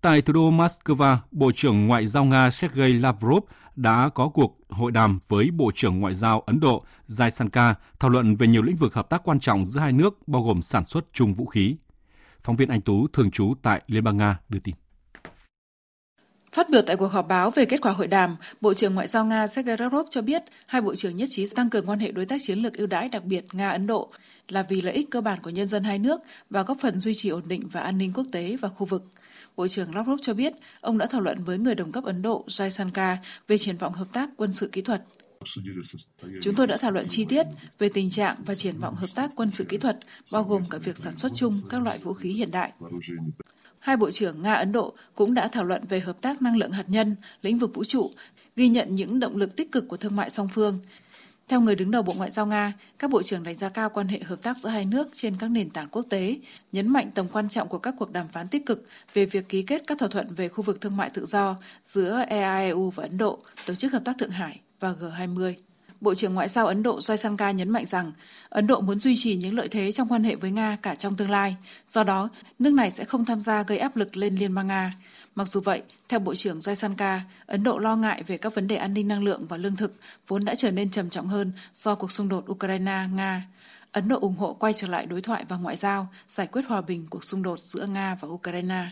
Tại thủ đô Moscow, Bộ trưởng Ngoại giao Nga Sergei Lavrov đã có cuộc hội đàm với Bộ trưởng Ngoại giao Ấn Độ Jaisankar thảo luận về nhiều lĩnh vực hợp tác quan trọng giữa hai nước bao gồm sản xuất chung vũ khí. Phóng viên Anh Tú thường trú tại Liên bang Nga đưa tin. Phát biểu tại cuộc họp báo về kết quả hội đàm, Bộ trưởng Ngoại giao Nga Sergei Lavrov cho biết hai bộ trưởng nhất trí tăng cường quan hệ đối tác chiến lược ưu đãi đặc biệt Nga-Ấn Độ là vì lợi ích cơ bản của nhân dân hai nước và góp phần duy trì ổn định và an ninh quốc tế và khu vực. Bộ trưởng Lavrov cho biết ông đã thảo luận với người đồng cấp Ấn Độ Jaisankar về triển vọng hợp tác quân sự kỹ thuật. Chúng tôi đã thảo luận chi tiết về tình trạng và triển vọng hợp tác quân sự kỹ thuật, bao gồm cả việc sản xuất chung các loại vũ khí hiện đại. Hai bộ trưởng Nga-Ấn Độ cũng đã thảo luận về hợp tác năng lượng hạt nhân, lĩnh vực vũ trụ, ghi nhận những động lực tích cực của thương mại song phương. Theo người đứng đầu Bộ Ngoại giao Nga, các bộ trưởng đánh giá cao quan hệ hợp tác giữa hai nước trên các nền tảng quốc tế, nhấn mạnh tầm quan trọng của các cuộc đàm phán tích cực về việc ký kết các thỏa thuận về khu vực thương mại tự do giữa EAEU và Ấn Độ, Tổ chức Hợp tác Thượng Hải và G20. Bộ trưởng Ngoại giao Ấn Độ Jaisankar nhấn mạnh rằng Ấn Độ muốn duy trì những lợi thế trong quan hệ với Nga cả trong tương lai. Do đó, nước này sẽ không tham gia gây áp lực lên Liên bang Nga. Mặc dù vậy, theo Bộ trưởng Jaisankar, Ấn Độ lo ngại về các vấn đề an ninh năng lượng và lương thực vốn đã trở nên trầm trọng hơn do cuộc xung đột Ukraine-Nga. Ấn Độ ủng hộ quay trở lại đối thoại và ngoại giao, giải quyết hòa bình cuộc xung đột giữa Nga và Ukraine.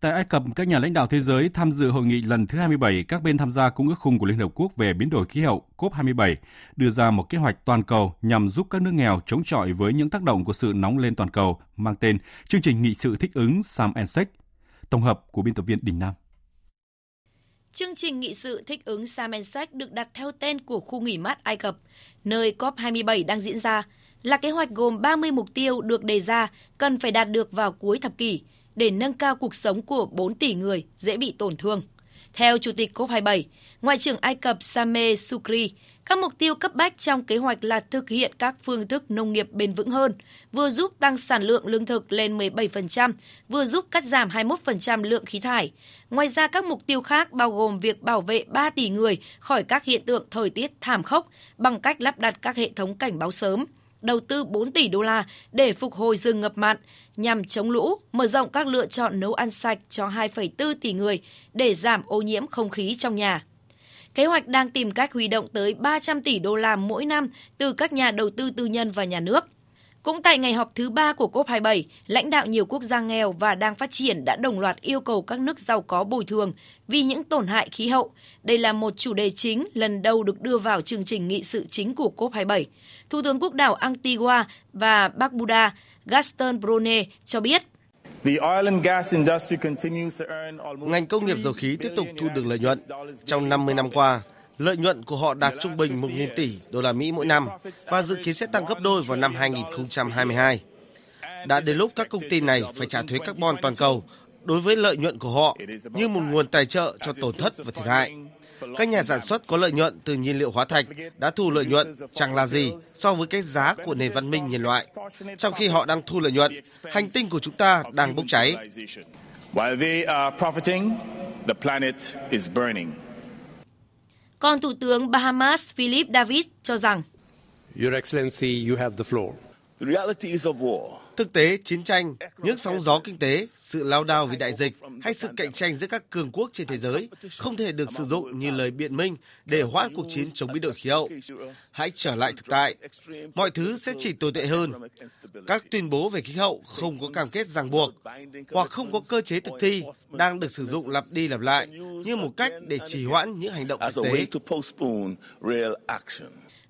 Tại Ai Cập, các nhà lãnh đạo thế giới tham dự hội nghị lần thứ 27 các bên tham gia Công ước khung của Liên Hợp Quốc về biến đổi khí hậu COP27 đưa ra một kế hoạch toàn cầu nhằm giúp các nước nghèo chống chọi với những tác động của sự nóng lên toàn cầu mang tên Chương trình Nghị sự thích ứng Sam Ensek. Tổng hợp của biên tập viên Đình Nam. Chương trình nghị sự thích ứng Sam Ensek được đặt theo tên của khu nghỉ mát Ai Cập, nơi COP27 đang diễn ra, là kế hoạch gồm 30 mục tiêu được đề ra cần phải đạt được vào cuối thập kỷ – để nâng cao cuộc sống của 4 tỷ người dễ bị tổn thương. Theo Chủ tịch COP27, Ngoại trưởng Ai Cập Sameh Sukri, các mục tiêu cấp bách trong kế hoạch là thực hiện các phương thức nông nghiệp bền vững hơn, vừa giúp tăng sản lượng lương thực lên 17%, vừa giúp cắt giảm 21% lượng khí thải. Ngoài ra các mục tiêu khác bao gồm việc bảo vệ 3 tỷ người khỏi các hiện tượng thời tiết thảm khốc bằng cách lắp đặt các hệ thống cảnh báo sớm, đầu tư 4 tỷ đô la để phục hồi rừng ngập mặn nhằm chống lũ, mở rộng các lựa chọn nấu ăn sạch cho 2,4 tỷ người để giảm ô nhiễm không khí trong nhà. Kế hoạch đang tìm cách huy động tới 300 tỷ đô la mỗi năm từ các nhà đầu tư tư nhân và nhà nước. Cũng tại ngày họp thứ ba của COP27, lãnh đạo nhiều quốc gia nghèo và đang phát triển đã đồng loạt yêu cầu các nước giàu có bồi thường vì những tổn hại khí hậu. Đây là một chủ đề chính lần đầu được đưa vào chương trình nghị sự chính của COP27. Thủ tướng quốc đảo Antigua và Barbuda Gaston Brune cho biết Ngành công nghiệp dầu khí tiếp tục thu được lợi nhuận. Trong 50 năm qua, Lợi nhuận của họ đạt trung bình 1.000 tỷ đô la Mỹ mỗi năm và dự kiến sẽ tăng gấp đôi vào năm 2022. Đã đến lúc các công ty này phải trả thuế carbon toàn cầu đối với lợi nhuận của họ như một nguồn tài trợ cho tổn thất và thiệt hại. Các nhà sản xuất có lợi nhuận từ nhiên liệu hóa thạch đã thu lợi nhuận chẳng là gì so với cái giá của nền văn minh nhân loại. Trong khi họ đang thu lợi nhuận, hành tinh của chúng ta đang bốc cháy. While they are profiting, the planet is burning. Còn Thủ tướng Bahamas Philip David cho rằng Your Excellency, you have the floor. The reality is of war. Thực tế, chiến tranh, những sóng gió kinh tế, sự lao đao vì đại dịch hay sự cạnh tranh giữa các cường quốc trên thế giới không thể được sử dụng như lời biện minh để hoãn cuộc chiến chống biến đổi khí hậu. Hãy trở lại thực tại. Mọi thứ sẽ chỉ tồi tệ hơn. Các tuyên bố về khí hậu không có cam kết ràng buộc hoặc không có cơ chế thực thi đang được sử dụng lặp đi lặp lại như một cách để trì hoãn những hành động thực tế.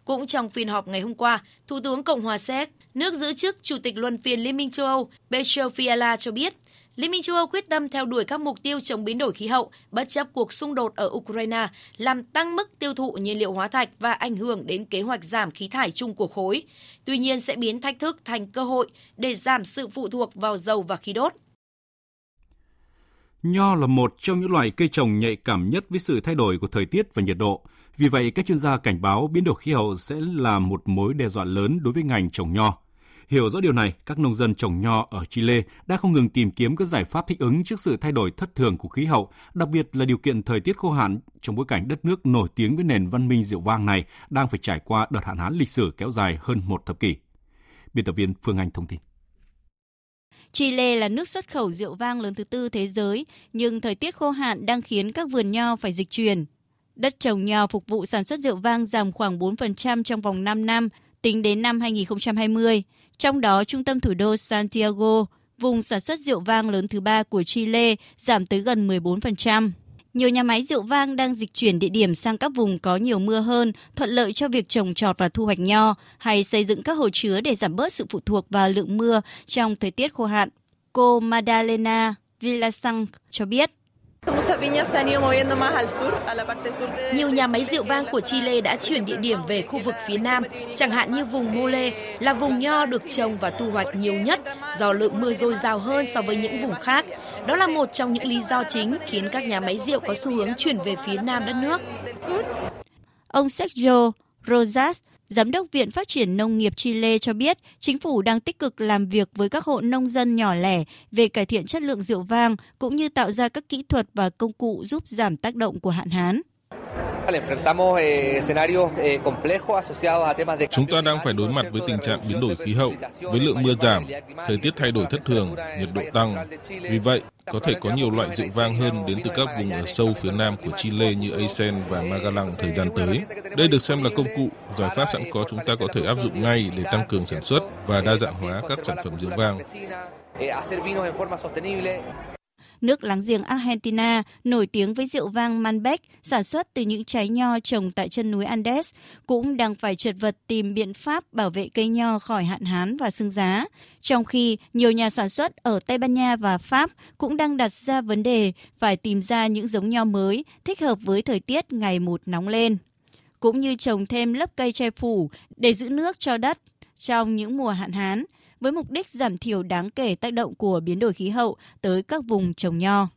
Cũng trong phiên họp ngày hôm qua, Thủ tướng Cộng hòa Séc, nước giữ chức Chủ tịch luân phiên Liên minh châu Âu Petro Fiala cho biết, Liên minh châu Âu quyết tâm theo đuổi các mục tiêu chống biến đổi khí hậu, bất chấp cuộc xung đột ở Ukraine, làm tăng mức tiêu thụ nhiên liệu hóa thạch và ảnh hưởng đến kế hoạch giảm khí thải chung của khối. Tuy nhiên sẽ biến thách thức thành cơ hội để giảm sự phụ thuộc vào dầu và khí đốt. Nho là một trong những loại cây trồng nhạy cảm nhất với sự thay đổi của thời tiết và nhiệt độ. Vì vậy, các chuyên gia cảnh báo biến đổi khí hậu sẽ là một mối đe dọa lớn đối với ngành trồng nho. Hiểu rõ điều này, các nông dân trồng nho ở Chile đã không ngừng tìm kiếm các giải pháp thích ứng trước sự thay đổi thất thường của khí hậu, đặc biệt là điều kiện thời tiết khô hạn trong bối cảnh đất nước nổi tiếng với nền văn minh rượu vang này đang phải trải qua đợt hạn hán lịch sử kéo dài hơn một thập kỷ. Biên tập viên Phương Anh thông tin. Chile là nước xuất khẩu rượu vang lớn thứ tư thế giới, nhưng thời tiết khô hạn đang khiến các vườn nho phải dịch chuyển. Đất trồng nho phục vụ sản xuất rượu vang giảm khoảng 4% trong vòng 5 năm, tính đến năm 2020. Trong đó, trung tâm thủ đô Santiago, vùng sản xuất rượu vang lớn thứ ba của Chile, giảm tới gần 14%. Nhiều nhà máy rượu vang đang dịch chuyển địa điểm sang các vùng có nhiều mưa hơn, thuận lợi cho việc trồng trọt và thu hoạch nho, hay xây dựng các hồ chứa để giảm bớt sự phụ thuộc vào lượng mưa trong thời tiết khô hạn. Cô Madalena Villasang cho biết. Nhiều nhà máy rượu vang của Chile đã chuyển địa điểm về khu vực phía Nam, chẳng hạn như vùng Mole, là vùng nho được trồng và thu hoạch nhiều nhất do lượng mưa dồi dào hơn so với những vùng khác. Đó là một trong những lý do chính khiến các nhà máy rượu có xu hướng chuyển về phía Nam đất nước. Ông Sergio Rosas, Giám đốc Viện Phát triển Nông nghiệp Chile cho biết, chính phủ đang tích cực làm việc với các hộ nông dân nhỏ lẻ về cải thiện chất lượng rượu vang, cũng như tạo ra các kỹ thuật và công cụ giúp giảm tác động của hạn hán. Chúng ta đang phải đối mặt với tình trạng biến đổi khí hậu, với lượng mưa giảm, thời tiết thay đổi thất thường, nhiệt độ tăng. Vì vậy, có thể có nhiều loại rượu vang hơn đến từ các vùng ở sâu phía nam của Chile như Aysén và Magalang thời gian tới. Đây được xem là công cụ, giải pháp sẵn có chúng ta có thể áp dụng ngay để tăng cường sản xuất và đa dạng hóa các sản phẩm rượu vang. Nước láng giềng Argentina, nổi tiếng với rượu vang Malbec sản xuất từ những trái nho trồng tại chân núi Andes, cũng đang phải trượt vật tìm biện pháp bảo vệ cây nho khỏi hạn hán và sương giá. Trong khi nhiều nhà sản xuất ở Tây Ban Nha và Pháp cũng đang đặt ra vấn đề phải tìm ra những giống nho mới thích hợp với thời tiết ngày một nóng lên, cũng như trồng thêm lớp cây che phủ để giữ nước cho đất trong những mùa hạn hán với mục đích giảm thiểu đáng kể tác động của biến đổi khí hậu tới các vùng trồng nho.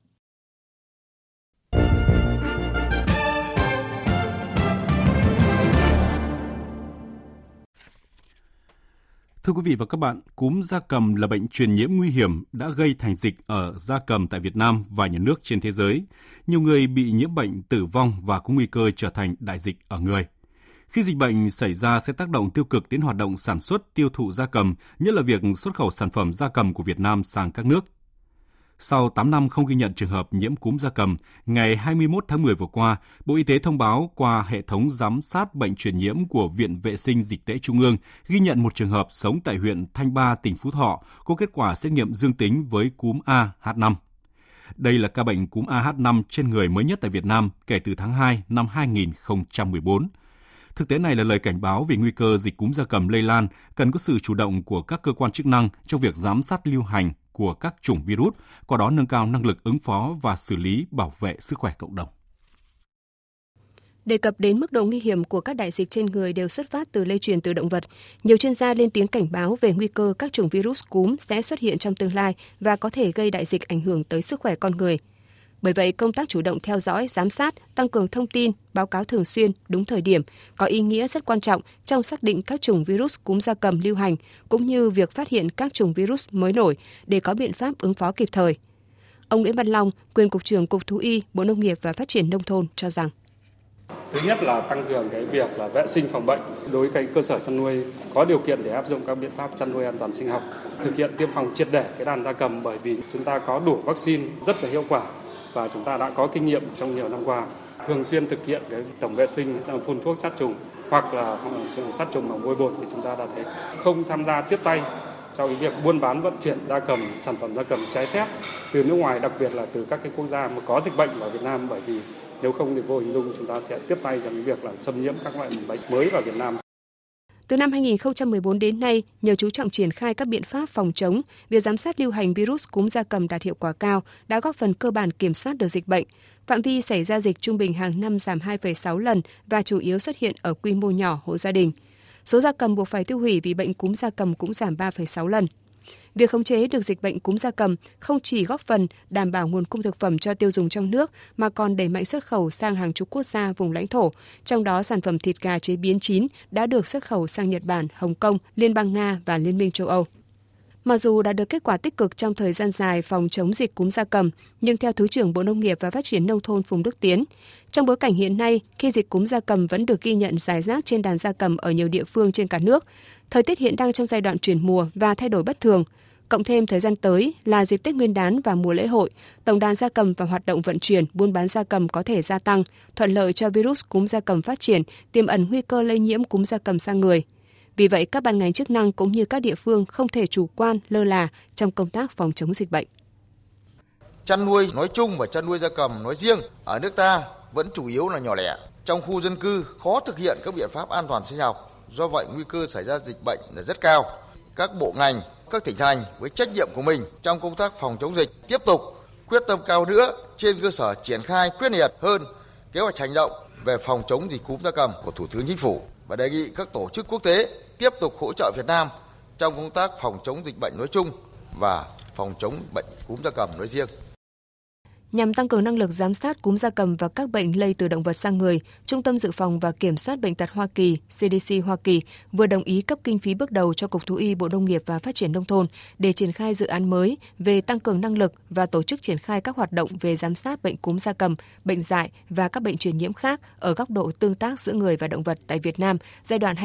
Thưa quý vị và các bạn, cúm gia cầm là bệnh truyền nhiễm nguy hiểm đã gây thành dịch ở gia cầm tại Việt Nam và nhiều nước trên thế giới. Nhiều người bị nhiễm bệnh tử vong và có nguy cơ trở thành đại dịch ở người. Khi dịch bệnh xảy ra sẽ tác động tiêu cực đến hoạt động sản xuất, tiêu thụ gia cầm, nhất là việc xuất khẩu sản phẩm gia cầm của Việt Nam sang các nước. Sau 8 năm không ghi nhận trường hợp nhiễm cúm gia cầm, ngày 21 tháng 10 vừa qua, Bộ Y tế thông báo qua hệ thống giám sát bệnh truyền nhiễm của Viện Vệ sinh Dịch tễ Trung ương ghi nhận một trường hợp sống tại huyện Thanh Ba, tỉnh Phú Thọ có kết quả xét nghiệm dương tính với cúm AH5. Đây là ca bệnh cúm AH5 trên người mới nhất tại Việt Nam kể từ tháng 2 năm 2014. Thực tế này là lời cảnh báo về nguy cơ dịch cúm gia cầm lây lan, cần có sự chủ động của các cơ quan chức năng trong việc giám sát lưu hành của các chủng virus, qua đó nâng cao năng lực ứng phó và xử lý bảo vệ sức khỏe cộng đồng. Đề cập đến mức độ nguy hiểm của các đại dịch trên người đều xuất phát từ lây truyền từ động vật, nhiều chuyên gia lên tiếng cảnh báo về nguy cơ các chủng virus cúm sẽ xuất hiện trong tương lai và có thể gây đại dịch ảnh hưởng tới sức khỏe con người – bởi vậy, công tác chủ động theo dõi, giám sát, tăng cường thông tin, báo cáo thường xuyên, đúng thời điểm có ý nghĩa rất quan trọng trong xác định các chủng virus cúm gia cầm lưu hành cũng như việc phát hiện các chủng virus mới nổi để có biện pháp ứng phó kịp thời. Ông Nguyễn Văn Long, quyền cục trưởng Cục Thú y, Bộ Nông nghiệp và Phát triển nông thôn cho rằng Thứ nhất là tăng cường cái việc là vệ sinh phòng bệnh đối với cái cơ sở chăn nuôi có điều kiện để áp dụng các biện pháp chăn nuôi an toàn sinh học, thực hiện tiêm phòng triệt để cái đàn gia cầm bởi vì chúng ta có đủ vaccine rất là hiệu quả và chúng ta đã có kinh nghiệm trong nhiều năm qua thường xuyên thực hiện cái tổng vệ sinh phun thuốc sát trùng hoặc là sát trùng bằng vôi bột thì chúng ta đã thấy không tham gia tiếp tay cho cái việc buôn bán, vận chuyển, gia cầm, sản phẩm gia cầm trái phép từ nước ngoài, đặc biệt là từ các cái quốc gia mà có dịch bệnh vào Việt Nam bởi vì nếu không thì vô hình dung chúng ta sẽ tiếp tay cho cái việc là xâm nhiễm các loại bệnh mới vào Việt Nam. Từ năm 2014 đến nay, nhờ chú trọng triển khai các biện pháp phòng chống, việc giám sát lưu hành virus cúm gia cầm đạt hiệu quả cao đã góp phần cơ bản kiểm soát được dịch bệnh. Phạm vi xảy ra dịch trung bình hàng năm giảm 2,6 lần và chủ yếu xuất hiện ở quy mô nhỏ hộ gia đình. Số gia cầm buộc phải tiêu hủy vì bệnh cúm gia cầm cũng giảm 3,6 lần. Việc khống chế được dịch bệnh cúm gia cầm không chỉ góp phần đảm bảo nguồn cung thực phẩm cho tiêu dùng trong nước mà còn đẩy mạnh xuất khẩu sang hàng chục quốc gia vùng lãnh thổ, trong đó sản phẩm thịt gà chế biến chín đã được xuất khẩu sang Nhật Bản, Hồng Kông, Liên bang Nga và Liên minh châu Âu. Mặc dù đã được kết quả tích cực trong thời gian dài phòng chống dịch cúm gia cầm, nhưng theo Thứ trưởng Bộ Nông nghiệp và Phát triển Nông thôn Phùng Đức Tiến, trong bối cảnh hiện nay, khi dịch cúm gia cầm vẫn được ghi nhận rải rác trên đàn gia cầm ở nhiều địa phương trên cả nước, thời tiết hiện đang trong giai đoạn chuyển mùa và thay đổi bất thường, cộng thêm thời gian tới là dịp Tết Nguyên đán và mùa lễ hội, tổng đàn gia cầm và hoạt động vận chuyển, buôn bán gia cầm có thể gia tăng, thuận lợi cho virus cúm gia cầm phát triển, tiềm ẩn nguy cơ lây nhiễm cúm gia cầm sang người. Vì vậy, các ban ngành chức năng cũng như các địa phương không thể chủ quan, lơ là trong công tác phòng chống dịch bệnh. Chăn nuôi nói chung và chăn nuôi gia cầm nói riêng ở nước ta vẫn chủ yếu là nhỏ lẻ. Trong khu dân cư khó thực hiện các biện pháp an toàn sinh học, do vậy nguy cơ xảy ra dịch bệnh là rất cao. Các bộ ngành, các tỉnh thành với trách nhiệm của mình trong công tác phòng chống dịch tiếp tục quyết tâm cao nữa trên cơ sở triển khai quyết liệt hơn kế hoạch hành động về phòng chống dịch cúm gia cầm của Thủ tướng Chính phủ và đề nghị các tổ chức quốc tế tiếp tục hỗ trợ Việt Nam trong công tác phòng chống dịch bệnh nói chung và phòng chống bệnh cúm gia cầm nói riêng. Nhằm tăng cường năng lực giám sát cúm gia cầm và các bệnh lây từ động vật sang người, Trung tâm Dự phòng và Kiểm soát Bệnh tật Hoa Kỳ CDC Hoa Kỳ vừa đồng ý cấp kinh phí bước đầu cho Cục Thú y Bộ Nông nghiệp và Phát triển Nông thôn để triển khai dự án mới về tăng cường năng lực và tổ chức triển khai các hoạt động về giám sát bệnh cúm gia cầm, bệnh dại và các bệnh truyền nhiễm khác ở góc độ tương tác giữa người và động vật tại Việt Nam giai đoạn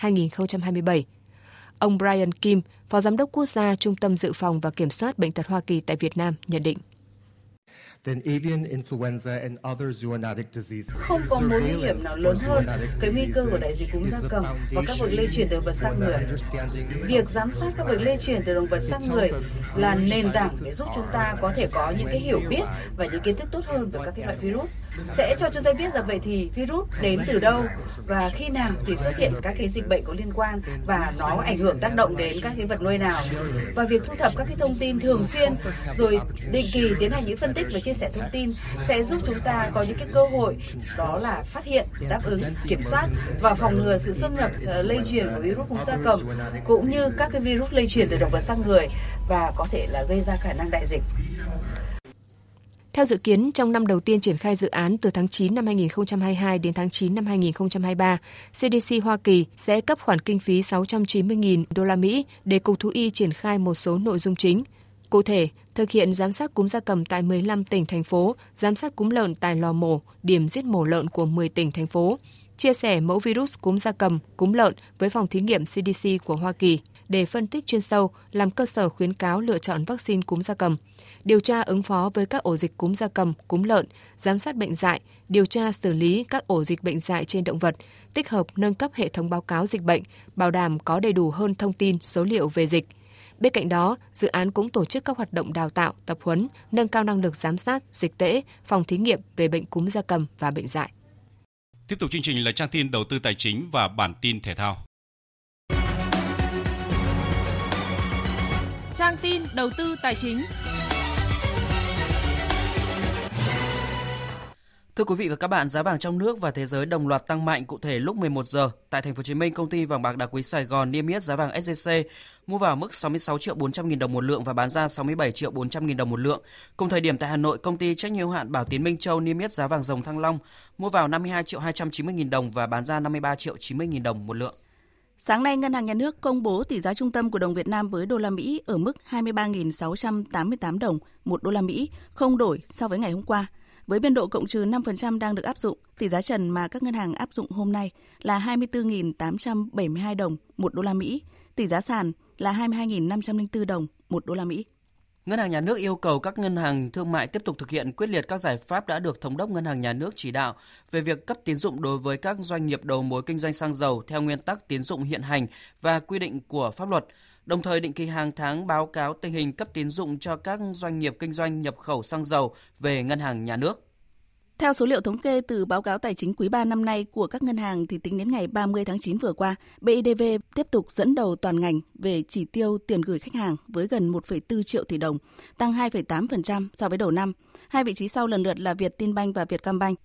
2022-2027. Ông Brian Kim, Phó Giám đốc Quốc gia Trung tâm Dự phòng và Kiểm soát Bệnh tật Hoa Kỳ tại Việt Nam nhận định. Không có mối nguy hiểm nào lớn hơn cái nguy cơ của đại dịch cúm gia cầm và các bệnh lây truyền từ động vật sang người. Việc giám sát các bệnh lây truyền từ động vật sang người là nền tảng để giúp chúng ta có thể có những cái hiểu biết và những kiến thức tốt hơn về các cái loại virus. Sẽ cho chúng ta biết rằng vậy thì virus đến từ đâu và khi nào thì xuất hiện các cái dịch bệnh có liên quan và nó ảnh hưởng tác động đến các cái vật nuôi nào. Và việc thu thập các cái thông tin thường xuyên rồi định kỳ tiến hành những phân tích và chia sẻ thông tin sẽ giúp chúng ta có những cái cơ hội đó là phát hiện, đáp ứng, kiểm soát và phòng ngừa sự xâm nhập uh, lây truyền của virus cúm gia cầm cũng như các cái virus lây truyền từ động vật sang người và có thể là gây ra khả năng đại dịch. Theo dự kiến, trong năm đầu tiên triển khai dự án từ tháng 9 năm 2022 đến tháng 9 năm 2023, CDC Hoa Kỳ sẽ cấp khoản kinh phí 690.000 đô la Mỹ để Cục Thú y triển khai một số nội dung chính. Cụ thể, thực hiện giám sát cúm gia cầm tại 15 tỉnh, thành phố, giám sát cúm lợn tại lò mổ, điểm giết mổ lợn của 10 tỉnh, thành phố, chia sẻ mẫu virus cúm gia cầm, cúm lợn với phòng thí nghiệm CDC của Hoa Kỳ để phân tích chuyên sâu, làm cơ sở khuyến cáo lựa chọn vaccine cúm gia cầm, điều tra ứng phó với các ổ dịch cúm gia cầm, cúm lợn, giám sát bệnh dại, điều tra xử lý các ổ dịch bệnh dại trên động vật, tích hợp nâng cấp hệ thống báo cáo dịch bệnh, bảo đảm có đầy đủ hơn thông tin, số liệu về dịch. Bên cạnh đó, dự án cũng tổ chức các hoạt động đào tạo, tập huấn, nâng cao năng lực giám sát, dịch tễ, phòng thí nghiệm về bệnh cúm gia cầm và bệnh dại. Tiếp tục chương trình là trang tin đầu tư tài chính và bản tin thể thao. Trang tin đầu tư tài chính. Thưa quý vị và các bạn, giá vàng trong nước và thế giới đồng loạt tăng mạnh cụ thể lúc 11 giờ. Tại thành phố Hồ Chí Minh, công ty vàng bạc đá quý Sài Gòn niêm yết giá vàng SJC mua vào mức 66 triệu 400 000 đồng một lượng và bán ra 67 triệu 400 000 đồng một lượng. Cùng thời điểm tại Hà Nội, công ty trách nhiệm hữu hạn Bảo Tiến Minh Châu niêm yết giá vàng dòng Thăng Long mua vào 52 triệu 290 000 đồng và bán ra 53 triệu 90 000 đồng một lượng. Sáng nay, Ngân hàng Nhà nước công bố tỷ giá trung tâm của đồng Việt Nam với đô la Mỹ ở mức 23.688 đồng một đô la Mỹ, không đổi so với ngày hôm qua. Với biên độ cộng trừ 5% đang được áp dụng, tỷ giá trần mà các ngân hàng áp dụng hôm nay là 24.872 đồng một đô la Mỹ, tỷ giá sàn là 22.504 đồng một đô la Mỹ. Ngân hàng Nhà nước yêu cầu các ngân hàng thương mại tiếp tục thực hiện quyết liệt các giải pháp đã được Thống đốc Ngân hàng Nhà nước chỉ đạo về việc cấp tín dụng đối với các doanh nghiệp đầu mối kinh doanh xăng dầu theo nguyên tắc tín dụng hiện hành và quy định của pháp luật, đồng thời định kỳ hàng tháng báo cáo tình hình cấp tín dụng cho các doanh nghiệp kinh doanh nhập khẩu xăng dầu về Ngân hàng Nhà nước. Theo số liệu thống kê từ báo cáo tài chính quý 3 năm nay của các ngân hàng thì tính đến ngày 30 tháng 9 vừa qua, BIDV tiếp tục dẫn đầu toàn ngành về chỉ tiêu tiền gửi khách hàng với gần 1,4 triệu tỷ đồng, tăng 2,8% so với đầu năm. Hai vị trí sau lần lượt là Vietinbank và Vietcombank.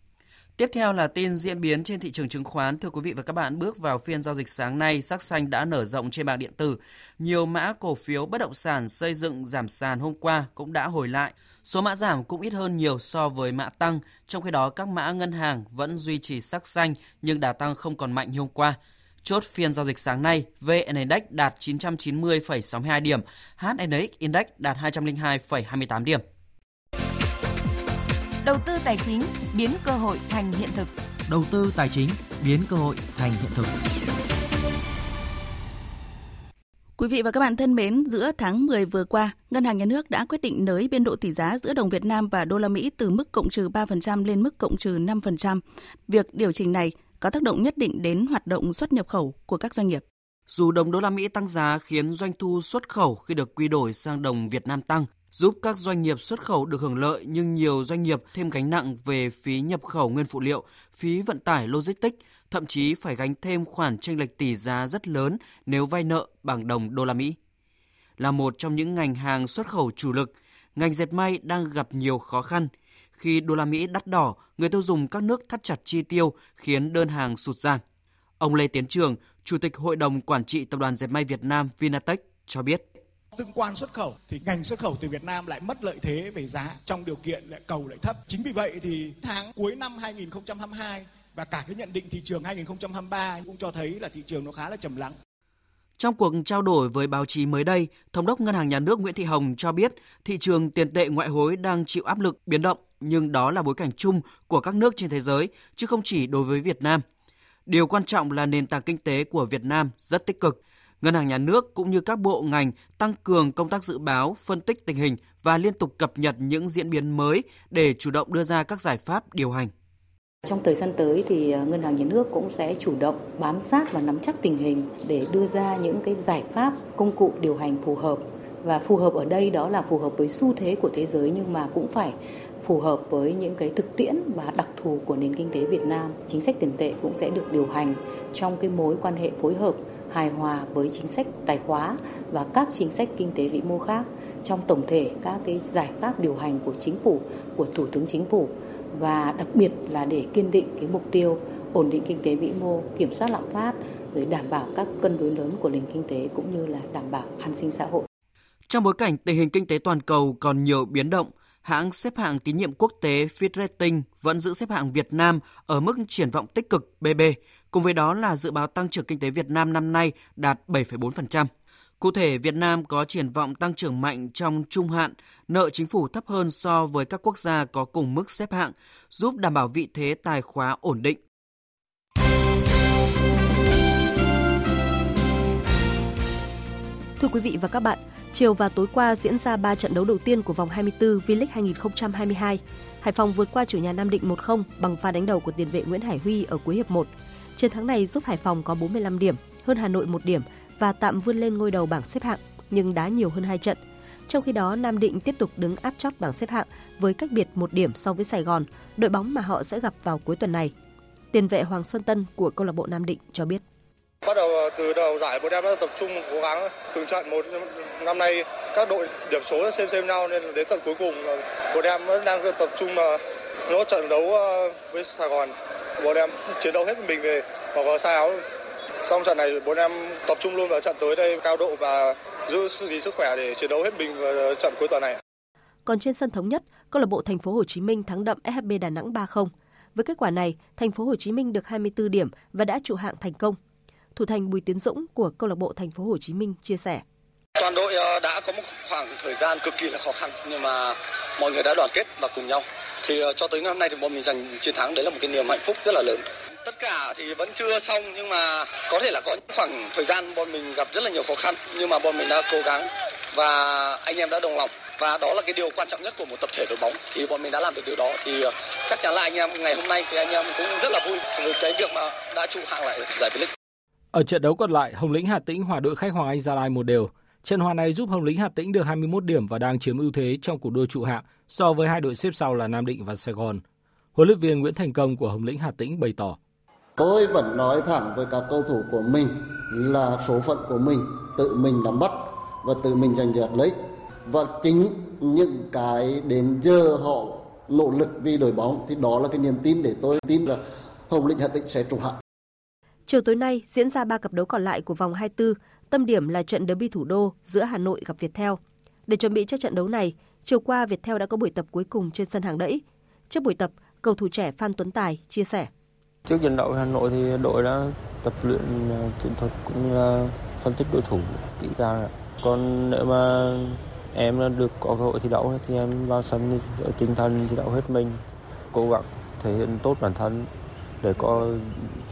Tiếp theo là tin diễn biến trên thị trường chứng khoán. Thưa quý vị và các bạn, bước vào phiên giao dịch sáng nay, sắc xanh đã nở rộng trên mạng điện tử. Nhiều mã cổ phiếu bất động sản xây dựng giảm sàn hôm qua cũng đã hồi lại. Số mã giảm cũng ít hơn nhiều so với mã tăng, trong khi đó các mã ngân hàng vẫn duy trì sắc xanh nhưng đà tăng không còn mạnh như hôm qua. Chốt phiên giao dịch sáng nay, VN Index đạt 990,62 điểm, HNX Index đạt 202,28 điểm. Đầu tư tài chính biến cơ hội thành hiện thực. Đầu tư tài chính biến cơ hội thành hiện thực. Quý vị và các bạn thân mến, giữa tháng 10 vừa qua, Ngân hàng Nhà nước đã quyết định nới biên độ tỷ giá giữa đồng Việt Nam và đô la Mỹ từ mức cộng trừ 3% lên mức cộng trừ 5%. Việc điều chỉnh này có tác động nhất định đến hoạt động xuất nhập khẩu của các doanh nghiệp. Dù đồng đô la Mỹ tăng giá khiến doanh thu xuất khẩu khi được quy đổi sang đồng Việt Nam tăng, giúp các doanh nghiệp xuất khẩu được hưởng lợi nhưng nhiều doanh nghiệp thêm gánh nặng về phí nhập khẩu nguyên phụ liệu, phí vận tải logistics, thậm chí phải gánh thêm khoản chênh lệch tỷ giá rất lớn nếu vay nợ bằng đồng đô la Mỹ. Là một trong những ngành hàng xuất khẩu chủ lực, ngành dệt may đang gặp nhiều khó khăn. Khi đô la Mỹ đắt đỏ, người tiêu dùng các nước thắt chặt chi tiêu khiến đơn hàng sụt giảm. Ông Lê Tiến Trường, Chủ tịch Hội đồng Quản trị Tập đoàn Dệt may Việt Nam Vinatech cho biết tương quan xuất khẩu thì ngành xuất khẩu từ Việt Nam lại mất lợi thế về giá trong điều kiện lại cầu lại thấp. Chính vì vậy thì tháng cuối năm 2022 và cả cái nhận định thị trường 2023 cũng cho thấy là thị trường nó khá là trầm lắng. Trong cuộc trao đổi với báo chí mới đây, Thống đốc Ngân hàng Nhà nước Nguyễn Thị Hồng cho biết thị trường tiền tệ ngoại hối đang chịu áp lực biến động, nhưng đó là bối cảnh chung của các nước trên thế giới, chứ không chỉ đối với Việt Nam. Điều quan trọng là nền tảng kinh tế của Việt Nam rất tích cực. Ngân hàng Nhà nước cũng như các bộ ngành tăng cường công tác dự báo, phân tích tình hình và liên tục cập nhật những diễn biến mới để chủ động đưa ra các giải pháp điều hành. Trong thời gian tới thì ờ, Ngân hàng Nhà nước cũng sẽ chủ động bám sát và nắm chắc tình hình để đưa ra những cái giải pháp công cụ điều hành phù hợp và phù hợp ở đây đó là phù hợp với xu thế của thế giới nhưng mà cũng phải phù hợp với những cái thực tiễn và đặc thù của nền kinh tế Việt Nam. Chính sách tiền tệ cũng sẽ được điều hành trong cái mối quan hệ phối hợp hài hòa với chính sách tài khóa và các chính sách kinh tế vĩ mô khác trong tổng thể các cái giải pháp điều hành của chính phủ của thủ tướng chính phủ và đặc biệt là để kiên định cái mục tiêu ổn định kinh tế vĩ mô, kiểm soát lạm phát, rồi đảm bảo các cân đối lớn của nền kinh tế cũng như là đảm bảo an sinh xã hội. Trong bối cảnh tình hình kinh tế toàn cầu còn nhiều biến động, hãng xếp hạng tín nhiệm quốc tế Fitch Rating vẫn giữ xếp hạng Việt Nam ở mức triển vọng tích cực BB, cùng với đó là dự báo tăng trưởng kinh tế Việt Nam năm nay đạt 7,4%. Cụ thể, Việt Nam có triển vọng tăng trưởng mạnh trong trung hạn, nợ chính phủ thấp hơn so với các quốc gia có cùng mức xếp hạng, giúp đảm bảo vị thế tài khóa ổn định. Thưa quý vị và các bạn, chiều và tối qua diễn ra 3 trận đấu đầu tiên của vòng 24 V-League 2022. Hải Phòng vượt qua chủ nhà Nam Định 1-0 bằng pha đánh đầu của tiền vệ Nguyễn Hải Huy ở cuối hiệp 1. Chiến thắng này giúp Hải Phòng có 45 điểm, hơn Hà Nội 1 điểm và tạm vươn lên ngôi đầu bảng xếp hạng nhưng đá nhiều hơn hai trận. Trong khi đó, Nam Định tiếp tục đứng áp chót bảng xếp hạng với cách biệt một điểm so với Sài Gòn, đội bóng mà họ sẽ gặp vào cuối tuần này. Tiền vệ Hoàng Xuân Tân của câu lạc bộ Nam Định cho biết. Bắt đầu ờ, từ đầu giải bọn em đã tập trung cố gắng từng trận một năm nay các đội điểm số xem xem nhau nên đến tận cuối cùng bọn em vẫn đang tập trung ờ, mà nỗ trận đấu ờ, với Sài Gòn. Bọn em chiến đấu hết mình về và có sai áo Xong trận này bọn em tập trung luôn vào trận tới đây cao độ và giữ gìn sức khỏe để chiến đấu hết mình vào trận cuối tuần này. Còn trên sân thống nhất, câu lạc bộ Thành phố Hồ Chí Minh thắng đậm SHB Đà Nẵng 3-0. Với kết quả này, Thành phố Hồ Chí Minh được 24 điểm và đã trụ hạng thành công. Thủ thành Bùi Tiến Dũng của câu lạc bộ Thành phố Hồ Chí Minh chia sẻ: Toàn đội ờ, đã có một khoảng thời gian cực kỳ là khó khăn nhưng mà mọi người đã đoàn kết và cùng nhau thì ờ, cho tới năm nay thì bọn mình giành chiến thắng đấy là một cái niềm hạnh phúc rất là lớn tất cả thì vẫn chưa xong nhưng mà có thể là có những khoảng thời gian bọn mình gặp rất là nhiều khó khăn nhưng mà bọn mình đã cố gắng và anh em đã đồng lòng và đó là cái điều quan trọng nhất của một tập thể đội bóng thì bọn mình đã làm được điều đó thì ờ, chắc chắn là anh em ngày hôm nay thì anh em cũng rất là vui với cái việc mà đã trụ hạng lại giải V-League. Ở trận đấu còn lại, Hồng Lĩnh Hà Tĩnh hòa đội khách Hoàng Anh Gia Lai một đều. Trận hòa này giúp Hồng Lĩnh Hà Tĩnh được 21 điểm và đang chiếm ưu thế trong cuộc đua trụ hạng so với hai đội xếp sau là Nam Định và Sài Gòn. Huấn luyện viên Nguyễn Thành Công của Hồng Lĩnh Hà Tĩnh bày tỏ: Tôi vẫn nói thẳng với các cầu thủ của mình là số phận của mình tự mình nắm bắt và tự mình giành giật lấy và chính những cái đến giờ họ nỗ lực vì đội bóng thì đó là cái niềm tin để tôi tin là Hồng Lĩnh Hà Tĩnh sẽ trụ hạng. Chiều tối nay diễn ra ba cặp đấu còn lại của vòng 24, tâm điểm là trận derby thủ đô giữa Hà Nội gặp Viettel. Để chuẩn bị cho trận đấu này, chiều qua Viettel đã có buổi tập cuối cùng trên sân hàng đẫy. Trước buổi tập, cầu thủ trẻ Phan Tuấn Tài chia sẻ: Trước trận đấu Hà Nội thì đội đã tập luyện à, chiến thuật cũng là phân tích đối thủ kỹ càng. Còn nếu mà em được có cơ hội thi đấu thì em vào sân tinh thần thi đấu hết mình, cố gắng thể hiện tốt bản thân để có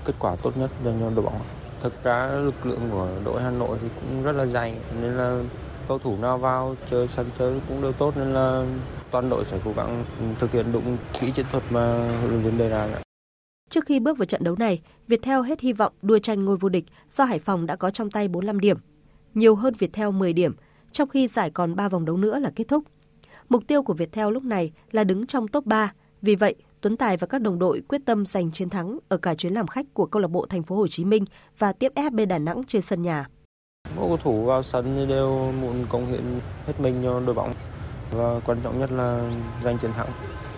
kết quả tốt nhất dành cho đội bóng. Thực ra lực lượng của đội Hà Nội thì cũng rất là dày nên là cầu thủ nào vào chơi sân chơi cũng đều tốt nên là toàn đội sẽ cố gắng thực hiện đúng kỹ chiến thuật mà huấn luyện viên đề ra. Trước khi bước vào trận đấu này, Viettel hết hy vọng đua tranh ngôi vô địch do Hải Phòng đã có trong tay 45 điểm, nhiều hơn Viettel 10 điểm, trong khi giải còn 3 vòng đấu nữa là kết thúc. Mục tiêu của Viettel lúc này là đứng trong top 3, vì vậy Tuấn Tài và các đồng đội quyết tâm giành chiến thắng ở cả chuyến làm khách của câu lạc bộ Thành phố Hồ Chí Minh và tiếp FB Đà Nẵng trên sân nhà. Mỗi cầu thủ vào sân thì đều muốn công hiện hết mình cho đội bóng và quan trọng nhất là giành chiến thắng.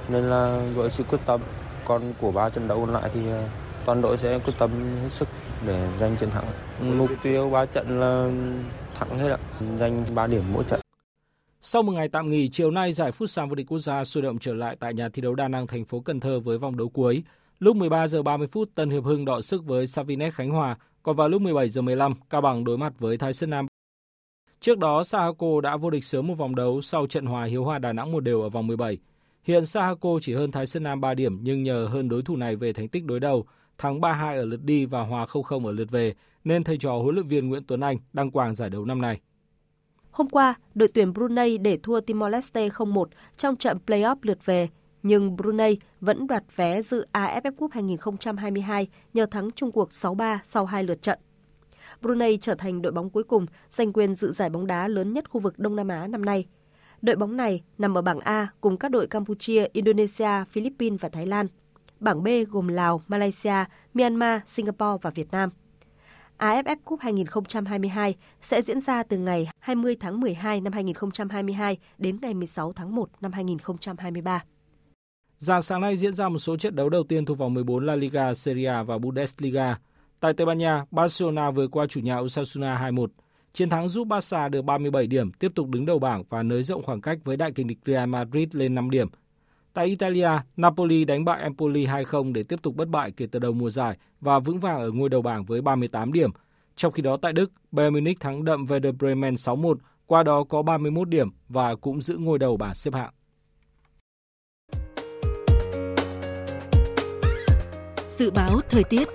Nên là với sự quyết tâm còn của ba trận đấu còn lại thì ờ, toàn đội sẽ quyết tâm hết sức để giành chiến thắng. Mục tiêu ba trận là thắng hết ạ, giành 3 điểm mỗi trận. Sau một ngày tạm nghỉ, chiều nay giải phút Futsal vô địch quốc gia sôi động trở lại tại nhà thi đấu Đa Năng thành phố Cần Thơ với vòng đấu cuối. Lúc 13 giờ 30 phút, Tân Hiệp Hưng đọ sức với Savinet Khánh Hòa, còn vào lúc 17 giờ 15, Cao Bằng đối mặt với Thái Sơn Nam. Trước đó, Sahako đã vô địch sớm một vòng đấu sau trận hòa hiếu Hoa Đà Nẵng một đều ở vòng 17. Hiện Sahako chỉ hơn Thái Sơn Nam 3 điểm nhưng nhờ hơn đối thủ này về thành tích đối đầu, thắng 3-2 ở lượt đi và hòa 0-0 ở lượt về, nên thầy trò huấn luyện viên Nguyễn Tuấn Anh đăng quàng giải đấu năm nay. Hôm qua, đội tuyển Brunei để thua Timor-Leste 0-1 trong trận play-off lượt về, nhưng Brunei vẫn đoạt vé dự AFF Cup 2022 nhờ thắng Trung cuộc 6-3 sau hai lượt trận. Brunei trở thành đội bóng cuối cùng giành quyền dự giải bóng đá lớn nhất khu vực Đông Nam Á năm nay. Đội bóng này nằm ở bảng A cùng các đội Campuchia, Indonesia, Philippines và Thái Lan. Bảng B gồm Lào, Malaysia, Myanmar, Singapore và Việt Nam. AFF Cup 2022 sẽ diễn ra từ ngày 20 tháng 12 năm 2022 đến ngày 16 tháng 1 năm 2023. Dạng sáng nay diễn ra một số trận đấu đầu tiên thuộc vòng 14 La Liga, Serie A và Bundesliga. Tại Tây Ban Nha, Barcelona vừa qua chủ nhà Osasuna 2-1. Chiến thắng giúp Barca được 37 điểm, tiếp tục đứng đầu bảng và nới rộng khoảng cách với đại kình địch Real Madrid lên 5 điểm. Tại Italia, Napoli đánh bại Empoli 2-0 để tiếp tục bất bại kể từ đầu mùa giải và vững vàng ở ngôi đầu bảng với 38 điểm. Trong khi đó tại Đức, Bayern Munich thắng đậm Werder Bremen 6-1, qua đó có 31 điểm và cũng giữ ngôi đầu bảng xếp hạng. Dự báo thời tiết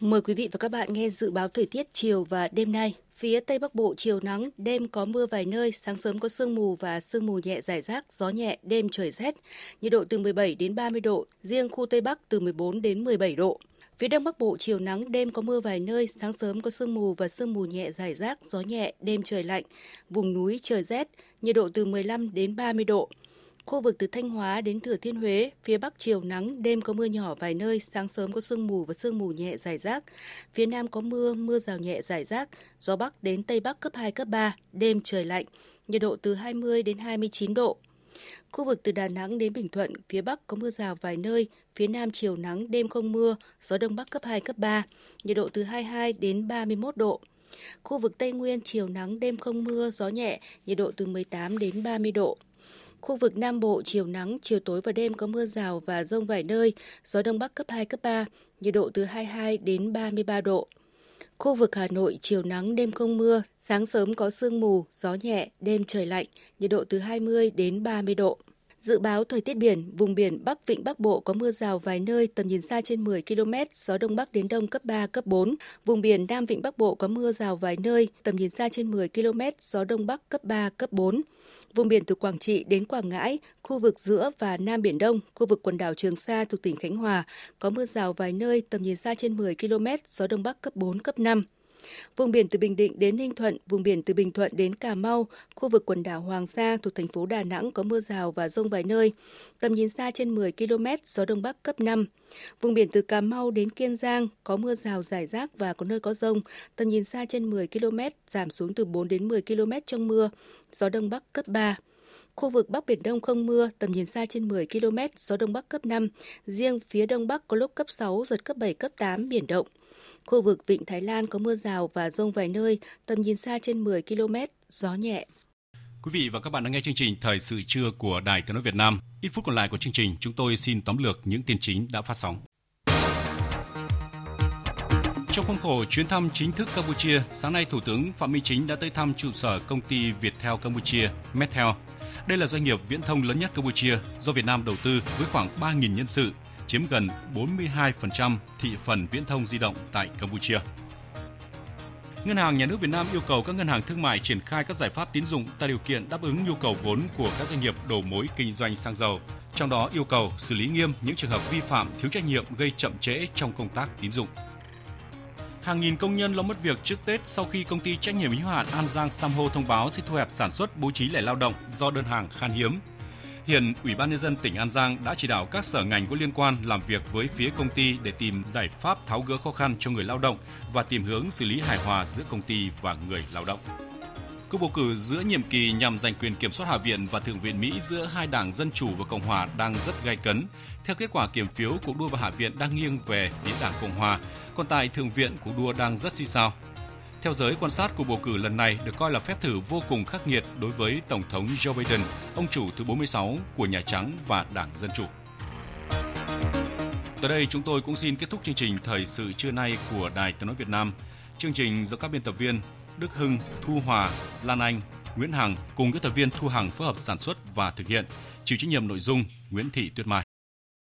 Mời quý vị và các bạn nghe dự báo thời tiết chiều và đêm nay. Phía Tây Bắc Bộ chiều nắng, đêm có mưa vài nơi, sáng sớm có sương mù và sương mù nhẹ rải rác, gió nhẹ, đêm trời rét. Nhiệt độ từ 17 đến 30 độ, riêng khu Tây Bắc từ 14 đến 17 độ. Phía Đông Bắc Bộ chiều nắng, đêm có mưa vài nơi, sáng sớm có sương mù và sương mù nhẹ rải rác, gió nhẹ, đêm trời lạnh. Vùng núi trời rét, nhiệt độ từ 15 đến 30 độ. Khu vực từ Thanh Hóa đến Thừa Thiên Huế, phía Bắc chiều nắng, đêm có mưa nhỏ vài nơi, sáng sớm có sương mù và sương mù nhẹ rải rác. Phía Nam có mưa, mưa rào nhẹ rải rác, gió Bắc đến Tây Bắc cấp 2, cấp 3, đêm trời lạnh, nhiệt độ từ 20 đến 29 độ. Khu vực từ Đà Nẵng đến Bình Thuận, phía Bắc có mưa rào vài nơi, phía Nam chiều nắng, đêm không mưa, gió Đông Bắc cấp 2, cấp 3, nhiệt độ từ 22 đến 31 độ. Khu vực Tây Nguyên chiều nắng, đêm không mưa, gió nhẹ, nhiệt độ từ 18 đến 30 độ. Khu vực Nam Bộ chiều nắng, chiều tối và đêm có mưa rào và rông vài nơi, gió Đông Bắc cấp 2, cấp 3, nhiệt độ từ 22 đến 33 độ. Khu vực Hà Nội chiều nắng đêm không mưa, sáng sớm có sương mù, gió nhẹ, đêm trời lạnh, nhiệt độ từ 20 đến 30 độ. Dự báo thời tiết biển, vùng biển Bắc Vịnh Bắc Bộ có mưa rào vài nơi, tầm nhìn xa trên 10 km, gió Đông Bắc đến Đông cấp 3, cấp 4. Vùng biển Nam Vịnh Bắc Bộ có mưa rào vài nơi, tầm nhìn xa trên 10 km, gió Đông Bắc cấp 3, cấp 4. Vùng biển từ Quảng Trị đến Quảng Ngãi, khu vực giữa và Nam Biển Đông, khu vực quần đảo Trường Sa thuộc tỉnh Khánh Hòa, có mưa rào vài nơi, tầm nhìn xa trên 10 km, gió Đông Bắc cấp 4, cấp 5. Vùng biển từ Bình Định đến Ninh Thuận, vùng biển từ Bình Thuận đến Cà Mau, khu vực quần đảo Hoàng Sa thuộc thành phố Đà Nẵng có mưa rào và rông vài nơi. Tầm nhìn xa trên 10 km, gió Đông Bắc cấp 5. Vùng biển từ Cà Mau đến Kiên Giang có mưa rào rải rác và có nơi có rông. Tầm nhìn xa trên 10 km, giảm xuống từ 4 đến 10 km trong mưa. Gió Đông Bắc cấp 3. Khu vực Bắc Biển Đông không mưa, tầm nhìn xa trên 10 km, gió Đông Bắc cấp 5. Riêng phía Đông Bắc có lúc cấp 6, giật cấp 7, cấp 8, biển động. Khu vực Vịnh Thái Lan có mưa rào và rông vài nơi, tầm nhìn xa trên 10 km, gió nhẹ. Quý vị và các bạn đang nghe chương trình Thời sự trưa của Đài Tiếng nói Việt Nam. Ít phút còn lại của chương trình, chúng tôi xin tóm lược những tin chính đã phát sóng. Trong khuôn khổ chuyến thăm chính thức Campuchia, sáng nay Thủ tướng Phạm Minh Chính đã tới thăm trụ sở công ty Viettel Campuchia, Metel. Đây là doanh nghiệp viễn thông lớn nhất Campuchia do Việt Nam đầu tư với khoảng 3.000 nhân sự chiếm gần 42% thị phần viễn thông di động tại Campuchia. Ngân hàng Nhà nước Việt Nam yêu cầu các ngân hàng thương mại triển khai các giải pháp tín dụng tạo điều kiện đáp ứng nhu cầu vốn của các doanh nghiệp đầu mối kinh doanh xăng dầu, trong đó yêu cầu xử lý nghiêm những trường hợp vi phạm thiếu trách nhiệm gây chậm trễ trong công tác tín dụng. Hàng nghìn công nhân lo mất việc trước Tết sau khi công ty trách nhiệm hữu hạn An Giang Samho thông báo sẽ thu hẹp sản xuất bố trí lại lao động do đơn hàng khan hiếm Hiện Ủy ban nhân dân tỉnh An Giang đã chỉ đạo các sở ngành có liên quan làm việc với phía công ty để tìm giải pháp tháo gỡ khó khăn cho người lao động và tìm hướng xử lý hài hòa giữa công ty và người lao động. Cuộc bầu cử giữa nhiệm kỳ nhằm giành quyền kiểm soát Hạ viện và Thượng viện Mỹ giữa hai đảng Dân Chủ và Cộng Hòa đang rất gay cấn. Theo kết quả kiểm phiếu, cuộc đua vào Hạ viện đang nghiêng về phía đảng Cộng Hòa, còn tại Thượng viện cuộc đua đang rất xì sao. Theo giới quan sát, cuộc bầu cử lần này được coi là phép thử vô cùng khắc nghiệt đối với Tổng thống Joe Biden, ông chủ thứ 46 của Nhà Trắng và Đảng Dân Chủ. Tới đây chúng tôi cũng xin kết thúc chương trình Thời sự trưa nay của Đài Tiếng Nói Việt Nam. Chương trình do các biên tập viên Đức Hưng, Thu Hòa, Lan Anh, Nguyễn Hằng cùng các tập viên Thu Hằng phối hợp sản xuất và thực hiện. Chịu trách nhiệm nội dung Nguyễn Thị Tuyết Mai.